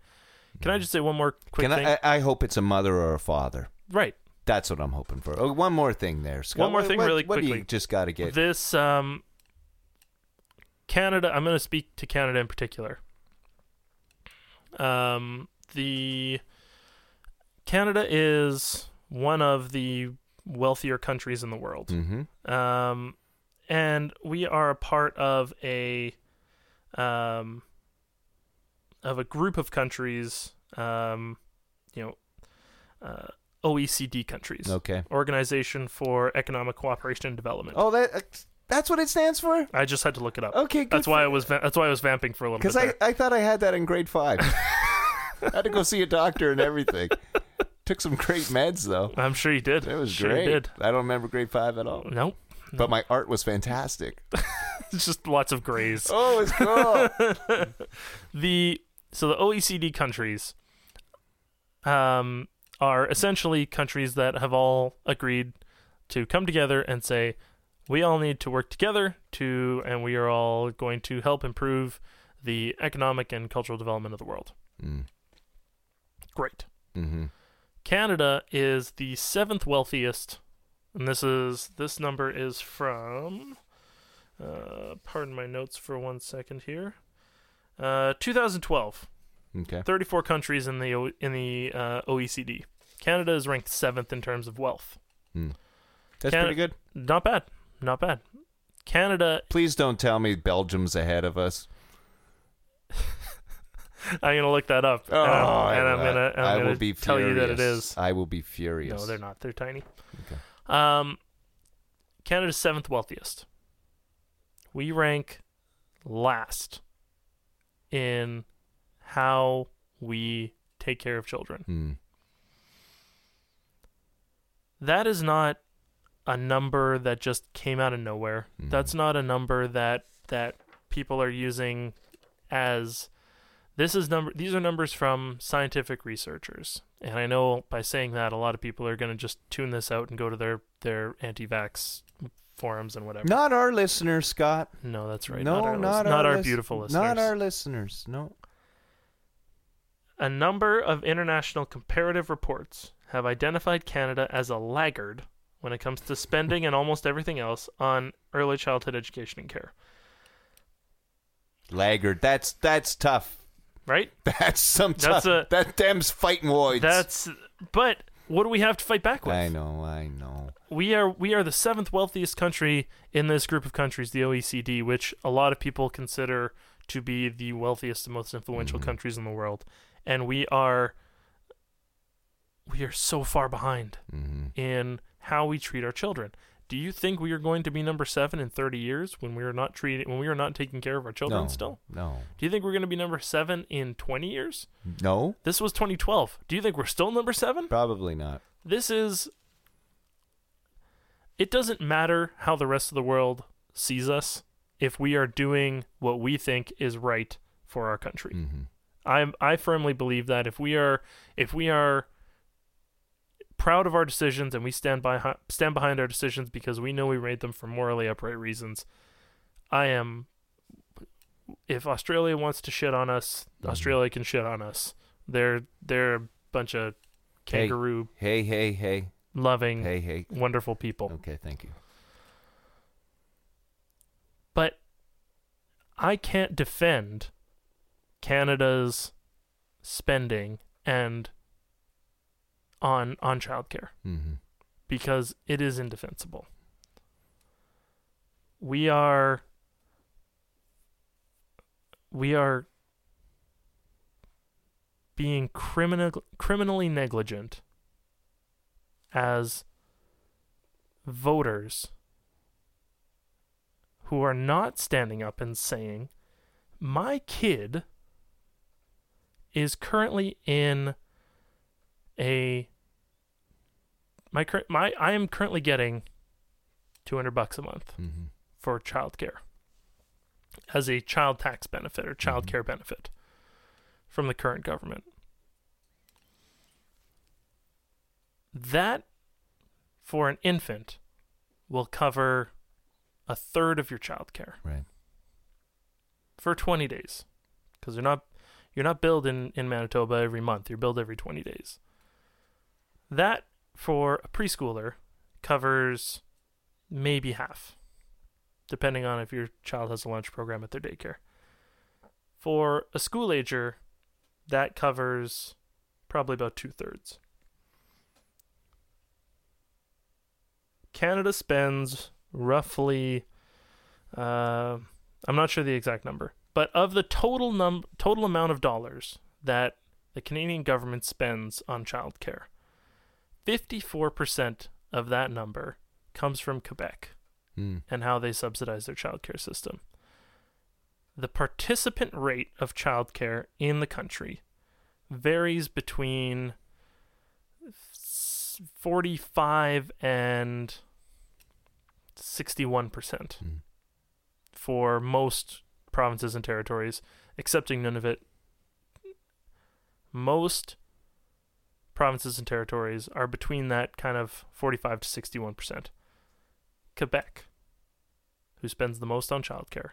[SPEAKER 1] Can I just say one more quick
[SPEAKER 2] Can
[SPEAKER 1] thing?
[SPEAKER 2] I? I hope it's a mother or a father.
[SPEAKER 1] right.
[SPEAKER 2] That's what I'm hoping for. Oh, one more thing there, Scott.
[SPEAKER 1] One more thing
[SPEAKER 2] what-
[SPEAKER 1] really
[SPEAKER 2] what do you
[SPEAKER 1] quickly.
[SPEAKER 2] just got to get?
[SPEAKER 1] This um Canada I'm going to speak to Canada in particular. Um the Canada is one of the wealthier countries in the world.
[SPEAKER 2] mm-hmm.
[SPEAKER 1] Um and we are a part of a um of a group of countries um you know uh OECD countries.
[SPEAKER 2] Okay.
[SPEAKER 1] Organization for Economic Cooperation and Development.
[SPEAKER 2] Oh, that uh, that's what it stands for.
[SPEAKER 1] I just had to look it up.
[SPEAKER 2] Okay, good
[SPEAKER 1] That's why I was that's why I was vamping for a little bit.
[SPEAKER 2] Because I, I thought I had that in grade five. I had to go see a doctor and everything. Took some great meds though.
[SPEAKER 1] I'm sure you did.
[SPEAKER 2] It was
[SPEAKER 1] sure
[SPEAKER 2] great.
[SPEAKER 1] Did.
[SPEAKER 2] I don't remember grade five at all.
[SPEAKER 1] Nope.
[SPEAKER 2] But my art was fantastic.
[SPEAKER 1] It's just lots of grays.
[SPEAKER 2] Oh, it's cool.
[SPEAKER 1] the so the OECD countries um are essentially countries that have all agreed to come together and say we all need to work together to and we are all going to help improve the economic and cultural development of the world.
[SPEAKER 2] mm.
[SPEAKER 1] Great.
[SPEAKER 2] hmm
[SPEAKER 1] Canada is the seventh wealthiest, and this is this number is from. Uh, pardon my notes for one second here. Uh, 2012.
[SPEAKER 2] Okay.
[SPEAKER 1] 34 countries in the O- in the uh, OECD. Canada is ranked seventh in terms of wealth.
[SPEAKER 2] That's
[SPEAKER 1] Can-
[SPEAKER 2] pretty good.
[SPEAKER 1] Not bad. Not bad. Canada.
[SPEAKER 2] Please don't tell me Belgium's ahead of us.
[SPEAKER 1] I'm gonna look that up,
[SPEAKER 2] Oh,
[SPEAKER 1] and I'm,
[SPEAKER 2] I,
[SPEAKER 1] and I'm gonna I'm
[SPEAKER 2] I
[SPEAKER 1] gonna
[SPEAKER 2] will be
[SPEAKER 1] tell
[SPEAKER 2] furious.
[SPEAKER 1] you that it is.
[SPEAKER 2] I will be furious.
[SPEAKER 1] No, they're not. They're tiny.
[SPEAKER 2] Okay.
[SPEAKER 1] Um, Canada's seventh wealthiest. We rank last in how we take care of children.
[SPEAKER 2] Hmm.
[SPEAKER 1] That is not a number that just came out of nowhere.
[SPEAKER 2] Mhm.
[SPEAKER 1] That's not a number that that people are using as this is number these are numbers from scientific researchers. And I know by saying that a lot of people are going to just tune this out and go to their their anti-vax forums and whatever.
[SPEAKER 2] Not our listeners, Scott.
[SPEAKER 1] No, that's right.
[SPEAKER 2] No,
[SPEAKER 1] not our,
[SPEAKER 2] not, our,
[SPEAKER 1] not our
[SPEAKER 2] lis-
[SPEAKER 1] beautiful listeners.
[SPEAKER 2] Not our listeners. No.
[SPEAKER 1] A number of international comparative reports have identified Canada as a laggard when it comes to spending and almost everything else on early childhood education and care.
[SPEAKER 2] Laggard. That's that's tough.
[SPEAKER 1] Right?
[SPEAKER 2] That's some
[SPEAKER 1] That's
[SPEAKER 2] tough.
[SPEAKER 1] a-
[SPEAKER 2] that them's fighting words.
[SPEAKER 1] That's but what do we have to fight back with?
[SPEAKER 2] I know. I know.
[SPEAKER 1] We are we are the seventh wealthiest country in this group of countries, the OECD, which a lot of people consider to be the wealthiest and most influential
[SPEAKER 2] Mhm.
[SPEAKER 1] countries in the world. And we are we are so far behind
[SPEAKER 2] hmm
[SPEAKER 1] in how we treat our children. Do you think we are going to be number seven in 30 years when we are not treating when we are not taking care of our children
[SPEAKER 2] No.
[SPEAKER 1] still?
[SPEAKER 2] No.
[SPEAKER 1] Do you think we're going to be number seven in 20 years?
[SPEAKER 2] No.
[SPEAKER 1] This was 2012. Do you think we're still number seven?
[SPEAKER 2] Probably not.
[SPEAKER 1] This is. It doesn't matter how the rest of the world sees us if we are doing what we think is right for our country.
[SPEAKER 2] hmm
[SPEAKER 1] I I firmly believe that if we are if we are proud of our decisions and we stand by stand behind our decisions because we know we made them for morally upright reasons, I am. If Australia wants to shit on us,
[SPEAKER 2] Mhm.
[SPEAKER 1] Australia can shit on us. They're they're a bunch of
[SPEAKER 2] Hey.
[SPEAKER 1] kangaroo
[SPEAKER 2] Hey, hey, hey,
[SPEAKER 1] loving,
[SPEAKER 2] hey, hey.
[SPEAKER 1] wonderful people.
[SPEAKER 2] Okay, thank you.
[SPEAKER 1] But I can't defend Canada's spending and on on childcare
[SPEAKER 2] hmm
[SPEAKER 1] because it is indefensible. We are we are being criminal criminally negligent as voters who are not standing up and saying my kid is currently in a my current my I am currently getting 200 bucks a month
[SPEAKER 2] Mm-hmm.
[SPEAKER 1] for childcare as a child tax benefit or child care benefit from the current government. That for an infant will cover a third of your child care
[SPEAKER 2] Right.
[SPEAKER 1] for 20 days because they're not you're not billed in, in Manitoba every month. You're billed every 20 days. That for a preschooler covers maybe half depending on if your child has a lunch program at their daycare. For a school ager that covers probably about two-thirds. Canada spends roughly uh, i'm not sure the exact number but of the total num total amount of dollars that the Canadian government spends on childcare, 54% of that number comes from Quebec
[SPEAKER 2] Mm.
[SPEAKER 1] and how they subsidize their childcare system. The participant rate of childcare in the country varies between 45 and 61%
[SPEAKER 2] Mm.
[SPEAKER 1] for most provinces and territories, excepting Nunavut. Most provinces and territories are between that kind of 45 to 61%. Quebec, who spends the most on childcare,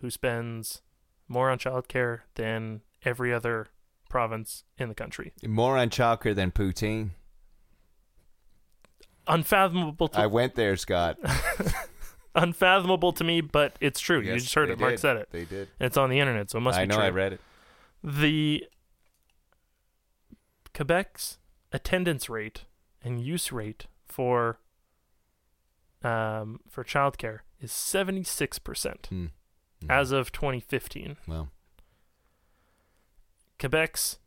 [SPEAKER 1] who spends more on childcare than every other province in the country.
[SPEAKER 2] More on childcare than poutine.
[SPEAKER 1] Unfathomable to
[SPEAKER 2] I went there, Scott.
[SPEAKER 1] unfathomable to me, but it's true. you just heard it. Mark said it.
[SPEAKER 2] They did.
[SPEAKER 1] It's on the internet, so it must be.
[SPEAKER 2] I
[SPEAKER 1] be
[SPEAKER 2] know.
[SPEAKER 1] true.
[SPEAKER 2] I read it.
[SPEAKER 1] the Quebec's attendance rate and use rate for um, for childcare is seventy six percent
[SPEAKER 2] Mm. Mm.
[SPEAKER 1] as of twenty fifteen.
[SPEAKER 2] well,
[SPEAKER 1] Quebec's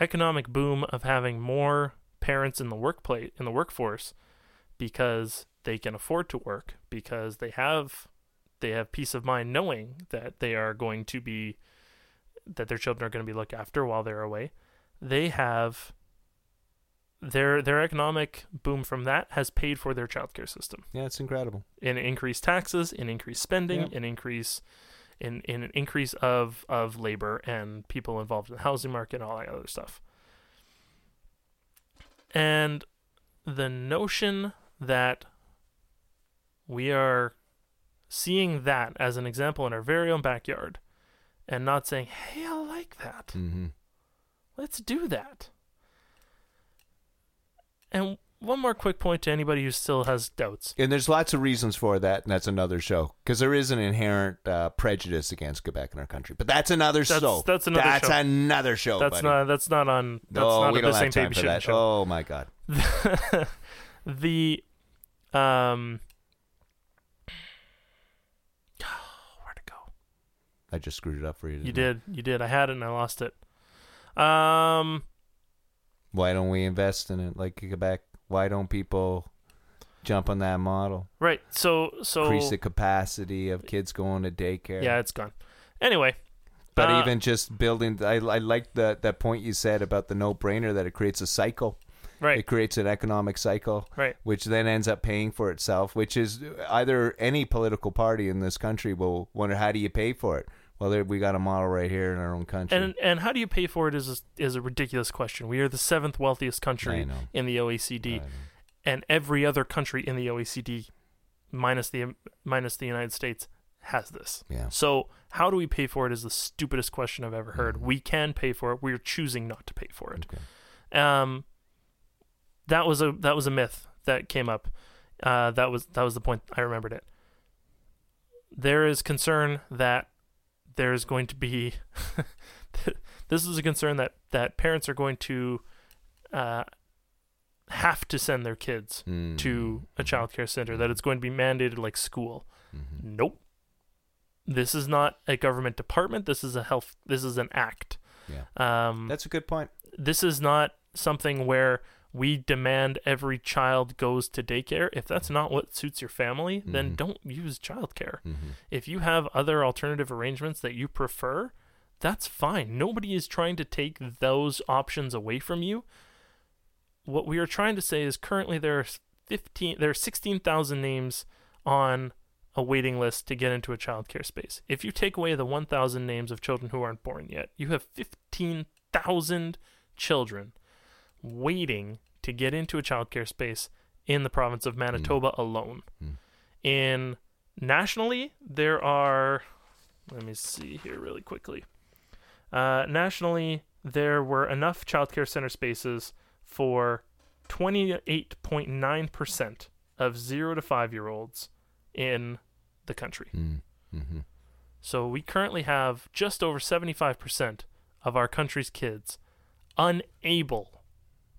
[SPEAKER 1] economic boom of having more parents in the workplace in the workforce because they can afford to work because they have they have peace of mind knowing that they are going to be that their children are going to be looked after while they're away. They have their their economic boom from that has paid for their childcare system
[SPEAKER 2] yeah, it's incredible.
[SPEAKER 1] in increased taxes, in increased spending,
[SPEAKER 2] Yep.
[SPEAKER 1] in increase in, in an increase of, of labor and people involved in the housing market and all that other stuff. And the notion that we are seeing that as an example in our very own backyard and not saying, hey, I like that.
[SPEAKER 2] Mm-hmm.
[SPEAKER 1] Let's do that. And one more quick point to anybody who still has doubts.
[SPEAKER 2] And there's lots of reasons for that, and that's another show because there is an inherent uh, prejudice against Quebec in our country. But that's another
[SPEAKER 1] That's-
[SPEAKER 2] show.
[SPEAKER 1] that's another
[SPEAKER 2] That's
[SPEAKER 1] show.
[SPEAKER 2] another show.
[SPEAKER 1] That's
[SPEAKER 2] buddy.
[SPEAKER 1] not that's not on that's
[SPEAKER 2] oh,
[SPEAKER 1] not
[SPEAKER 2] we
[SPEAKER 1] on
[SPEAKER 2] don't
[SPEAKER 1] the
[SPEAKER 2] have time for that.
[SPEAKER 1] show.
[SPEAKER 2] Oh my god.
[SPEAKER 1] the um where to go?
[SPEAKER 2] I just screwed it up for you.
[SPEAKER 1] You
[SPEAKER 2] didn't I?
[SPEAKER 1] You did. I had it and I lost it. Um
[SPEAKER 2] Why don't we invest in it like Quebec? Why don't people jump on that model?
[SPEAKER 1] right. So so
[SPEAKER 2] Increase the capacity of kids going to daycare.
[SPEAKER 1] Yeah, it's gone. Anyway,
[SPEAKER 2] But
[SPEAKER 1] uh,
[SPEAKER 2] even just building, I, I like the, that point you said about the no brainer that it creates a cycle.
[SPEAKER 1] right.
[SPEAKER 2] It creates an economic cycle,
[SPEAKER 1] Right.
[SPEAKER 2] which then ends up paying for itself, which is either any political party in this country will wonder how do you pay for it? Well, we got a model right here in our own country.
[SPEAKER 1] And and how do you pay for it is a, is a ridiculous question. We are the seventh wealthiest country in the OECD. And every other country in the OECD, minus the minus the United States, has this.
[SPEAKER 2] Yeah.
[SPEAKER 1] So how do we pay for it? Is the stupidest question I've ever heard.
[SPEAKER 2] Mhm.
[SPEAKER 1] We can pay for it. We're choosing not to pay for it.
[SPEAKER 2] Okay.
[SPEAKER 1] Um, that was a that was a myth that came up. Uh, that was that was the point. I remembered it. There is concern that there is going to be. this is a concern that that parents are going to uh, have to send their kids
[SPEAKER 2] Mm.
[SPEAKER 1] to a child care center. That it's going to be mandated like school.
[SPEAKER 2] Mhm.
[SPEAKER 1] Nope. this is not a government department. This is a health. This is an act.
[SPEAKER 2] Yeah.
[SPEAKER 1] Um,
[SPEAKER 2] That's a good point.
[SPEAKER 1] this is not something where we demand every child goes to daycare. If that's not what suits your family, then
[SPEAKER 2] Mhm.
[SPEAKER 1] don't use childcare.
[SPEAKER 2] Mhm.
[SPEAKER 1] If you have other alternative arrangements that you prefer, that's fine. Nobody is trying to take those options away from you. What we are trying to say is currently there are 15 there are 16,000 names on a waiting list to get into a childcare space. If you take away the 1,000 names of children who aren't born yet, you have 15,000 children waiting to get into a childcare space in the province of Manitoba alone.
[SPEAKER 2] Mm.
[SPEAKER 1] In nationally, there are let me see here really quickly. Uh, nationally, there were enough childcare center spaces for 28.9% of 0 to 5 year olds in the country.
[SPEAKER 2] Mm. Mhm.
[SPEAKER 1] So we currently have just over 75% of our country's kids unable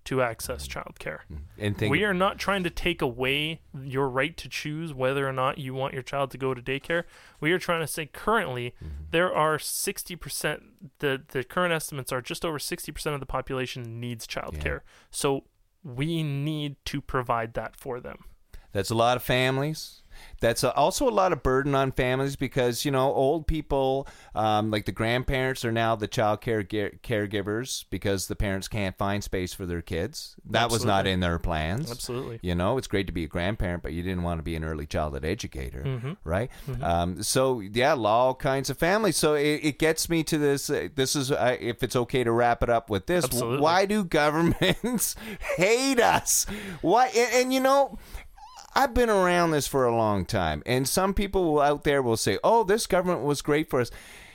[SPEAKER 1] to access childcare. Mm.
[SPEAKER 2] And think
[SPEAKER 1] We are not trying to take away your right to choose whether or not you want your child to go to daycare. We are trying to say currently mm-hmm. there are 60% the the current estimates are just over 60% of the population needs childcare. So we need to provide that for them.
[SPEAKER 2] That's a lot of families. That's a, also a lot of burden on families because you know old people, um, like the grandparents, are now the child care ge- caregivers because the parents can't find space for their kids. That was not in their plans.
[SPEAKER 1] Absolutely.
[SPEAKER 2] You know, it's great to be a grandparent, but you didn't want to be an early childhood educator,
[SPEAKER 1] Mm-hmm.
[SPEAKER 2] right? Um, so yeah, all kinds of families. So it, it gets me to this. Uh, this is uh, if it's okay to wrap it up with this.
[SPEAKER 1] Absolutely.
[SPEAKER 2] Why do governments hate us? Why? And, and you know. I've been around this for a long time, and some people out there will say, "Oh, this government was great for us."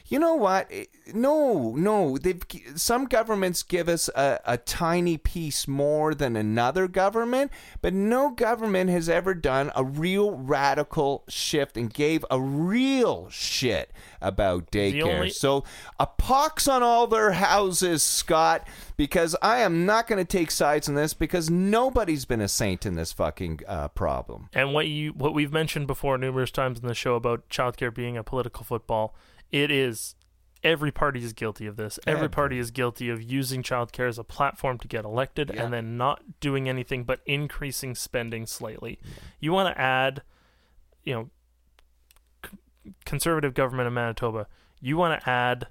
[SPEAKER 2] You know what? Eh, No, no. They've some governments give us a, a tiny piece more than another government, but no government has ever done a real radical shift and gave a real shit about daycare.
[SPEAKER 1] only-
[SPEAKER 2] so a pox on all their houses, Scott, because I am not going to take sides in this because nobody's been a saint in this fucking uh, problem.
[SPEAKER 1] And what you what we've mentioned before numerous times in the show about childcare being a political football, it is every party is guilty of this. Every party is guilty of using childcare as a platform to get elected
[SPEAKER 2] Yeah.
[SPEAKER 1] and then not doing anything but increasing spending slightly. You want to add, you know, c- conservative government in Manitoba, you want to add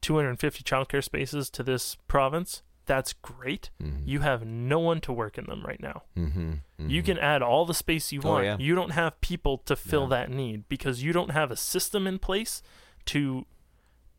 [SPEAKER 1] 250 childcare spaces to this province. That's great.
[SPEAKER 2] Mm-hmm.
[SPEAKER 1] You have no one to work in them right now.
[SPEAKER 2] Mm-hmm.
[SPEAKER 1] You can add all the space you
[SPEAKER 2] Oh,
[SPEAKER 1] want.
[SPEAKER 2] yeah.
[SPEAKER 1] You don't have people to fill
[SPEAKER 2] No.
[SPEAKER 1] that need because you don't have a system in place to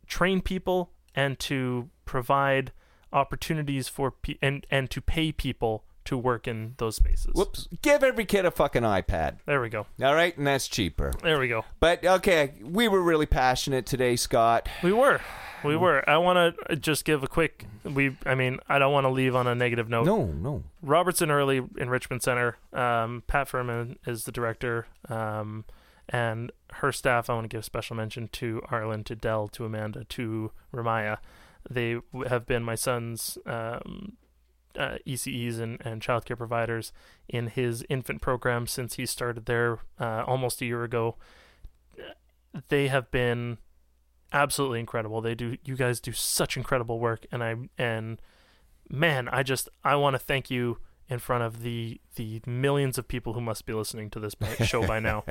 [SPEAKER 1] train people and to provide opportunities for pe- and and to pay people to work in those spaces.
[SPEAKER 2] Whoops. Give every kid a fucking iPad.
[SPEAKER 1] There we go.
[SPEAKER 2] All right, and that's cheaper.
[SPEAKER 1] There we go.
[SPEAKER 2] But okay, we were really passionate today, Scott.
[SPEAKER 1] We were. We were. I want to just give a quick we I mean, I don't want to leave on a negative note.
[SPEAKER 2] No, no.
[SPEAKER 1] Robertson Early Enrichment Center. Um, Pat Furman is the director, um, and her staff. I want to give special mention to Arlen, to Dell, to Amanda, to Ramaya. They have been my son's um, uh, ECEs and, and childcare providers in his infant program since he started there uh, almost a year ago. They have been absolutely incredible. They do. You guys do such incredible work, and I and man, I just I want to thank you in front of the the millions of people who must be listening to this show by now.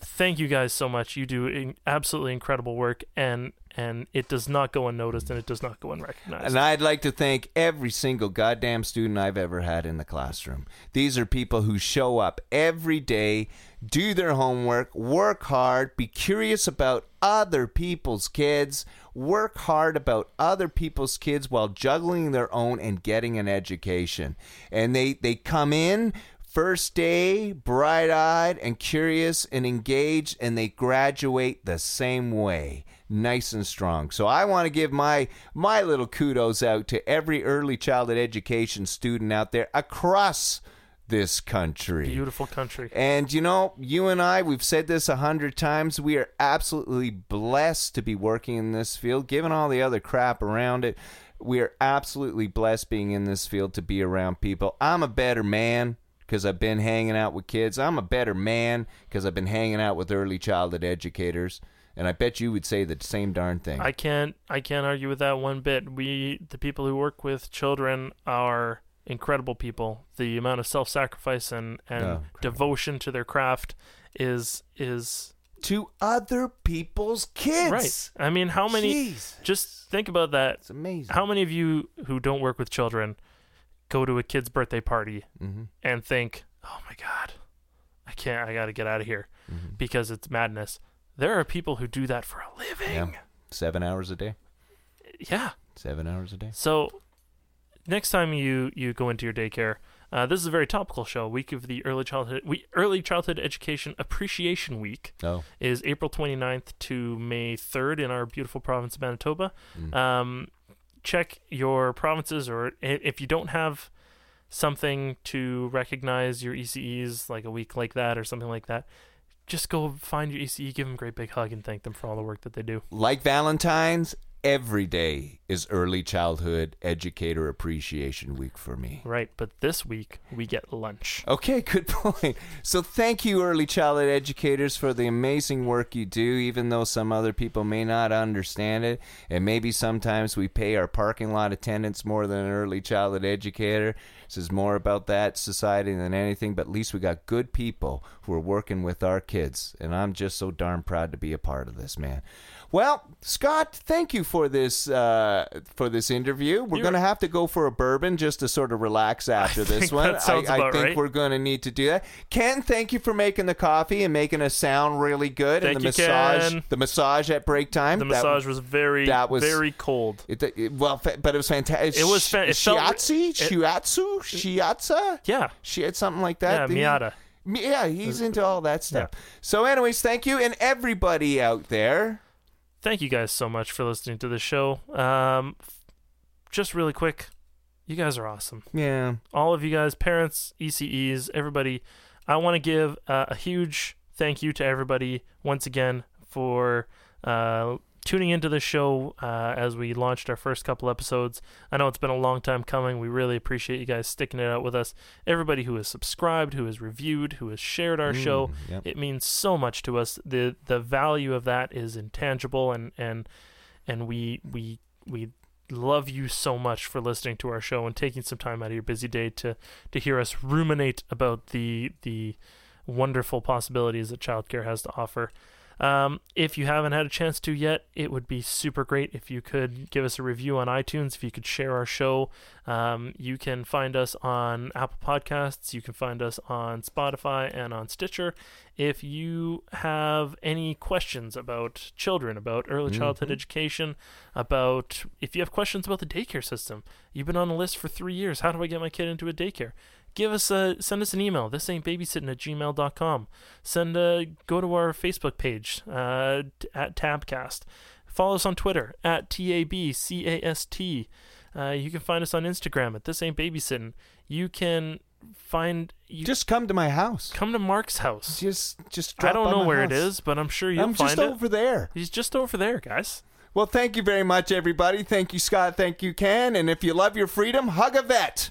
[SPEAKER 1] thank you guys so much. You do in, absolutely incredible work, and and it does not go unnoticed, and it does not go unrecognized.
[SPEAKER 2] And I'd like to thank every single goddamn student I've ever had in the classroom. These are people who show up every day, do their homework, work hard, be curious about other people's kids, work hard about other people's kids while juggling their own and getting an education. And they, they come in first day, bright eyed and curious and engaged, and they graduate the same way nice and strong. So I want to give my my little kudos out to every early childhood education student out there across this country.
[SPEAKER 1] Beautiful country.
[SPEAKER 2] And you know, you and I, we've said this a hundred times. We are absolutely blessed to be working in this field, given all the other crap around it. We are absolutely blessed being in this field to be around people. I'm a better man because I've been hanging out with kids. I'm a better man because I've been hanging out with early childhood educators. And I bet you would say the same darn thing.
[SPEAKER 1] I can't I can't argue with that one bit. We the people who work with children are incredible people. The amount of self-sacrifice and and
[SPEAKER 2] Oh,
[SPEAKER 1] devotion to their craft is is
[SPEAKER 2] to other people's kids.
[SPEAKER 1] right. I mean, how many
[SPEAKER 2] Jeez.
[SPEAKER 1] just think about that.
[SPEAKER 2] It's amazing.
[SPEAKER 1] How many of you who don't work with children go to a kid's birthday party
[SPEAKER 2] hmm
[SPEAKER 1] and think, "Oh my god, I can't. I got to get out of here
[SPEAKER 2] Mhm.
[SPEAKER 1] because it's madness." There are people who do that for a living.
[SPEAKER 2] Yeah. Seven hours a day.
[SPEAKER 1] yeah.
[SPEAKER 2] Seven hours a day.
[SPEAKER 1] So next time you you go into your daycare, uh, this is a very topical show. Week of the early childhood we early childhood education appreciation week
[SPEAKER 2] Oh.
[SPEAKER 1] is April 29th to May 3rd in our beautiful province of Manitoba.
[SPEAKER 2] Mm.
[SPEAKER 1] Um, check your provinces, or if you don't have something to recognize your ECEs, like a week like that or something like that, just go find your ECE, give them a great big hug, and thank them for all the work that they do.
[SPEAKER 2] Like Valentine's, every day is Early Childhood Educator Appreciation Week for me.
[SPEAKER 1] Right, but this week we get lunch.
[SPEAKER 2] Okay, good point. So, thank you, early childhood educators, for the amazing work you do, even though some other people may not understand it. And maybe sometimes we pay our parking lot attendants more than an early childhood educator. This is more about that society than anything, but at least we got good people who are working with our kids. And I'm just so darn proud to be a part of this, man. Well, Scott, thank you for this uh, Uh, for this interview. We're going to have to go for a bourbon just to sort of relax after this
[SPEAKER 1] think
[SPEAKER 2] one. I, I think
[SPEAKER 1] right.
[SPEAKER 2] we're going to need to do that. Ken, thank you for making the coffee and making us sound really good.
[SPEAKER 1] Thank
[SPEAKER 2] and the
[SPEAKER 1] you,
[SPEAKER 2] massage,
[SPEAKER 1] Ken.
[SPEAKER 2] the massage at break time.
[SPEAKER 1] The
[SPEAKER 2] that-
[SPEAKER 1] massage was very,
[SPEAKER 2] that was-
[SPEAKER 1] very cold.
[SPEAKER 2] It, it- well, fa- but it was fantastic.
[SPEAKER 1] It was fa- it
[SPEAKER 2] Shiatsu,
[SPEAKER 1] it-
[SPEAKER 2] Shiatsu, Shiatsa.
[SPEAKER 1] Yeah,
[SPEAKER 2] She had something like that.
[SPEAKER 1] yeah, Miata.
[SPEAKER 2] Yeah, he's into all that stuff. So, anyways, thank you, and everybody out there.
[SPEAKER 1] Thank you guys so much for listening to the show. Um, just really quick, you guys are awesome.
[SPEAKER 2] Yeah,
[SPEAKER 1] all of you guys, parents, ECEs, everybody, I want to give uh, a huge thank you to everybody once again for uh, tuning into the show uh, as we launched our first couple episodes. I know it's been a long time coming. We really appreciate you guys sticking it out with us. Everybody who has subscribed, who has reviewed, who has shared our show.
[SPEAKER 2] Mm, yep.
[SPEAKER 1] It means so much to us. the The value of that is intangible, and and and we we we love you so much for listening to our show and taking some time out of your busy day to to hear us ruminate about the the wonderful possibilities that childcare has to offer. Um, if you haven't had a chance to yet, it would be super great if you could give us a review on iTunes. If you could share our show, um, you can find us on Apple Podcasts. You can find us on Spotify and on Stitcher. If you have any questions about children, about early childhood
[SPEAKER 2] Mhm.
[SPEAKER 1] education, about if you have questions about the daycare system, you've been on the list for three years. How do I get my kid into a daycare? Give us a send us an email. This ain't babysitting at gmail.com. Send a go to our Facebook page uh, at Tabcast. Follow us on Twitter at TABCAST. Uh, you can find us on Instagram at This Ain't Babysitting. You can find you
[SPEAKER 2] just come to my house.
[SPEAKER 1] come to Mark's house.
[SPEAKER 2] Just, just.
[SPEAKER 1] I don't know where it
[SPEAKER 2] house.
[SPEAKER 1] is, but I'm sure you'll
[SPEAKER 2] I'm
[SPEAKER 1] find
[SPEAKER 2] just
[SPEAKER 1] it.
[SPEAKER 2] over there.
[SPEAKER 1] He's just over there, guys.
[SPEAKER 2] Well, thank you very much, everybody. Thank you, Scott. Thank you, Ken. And if you love your freedom, hug a vet.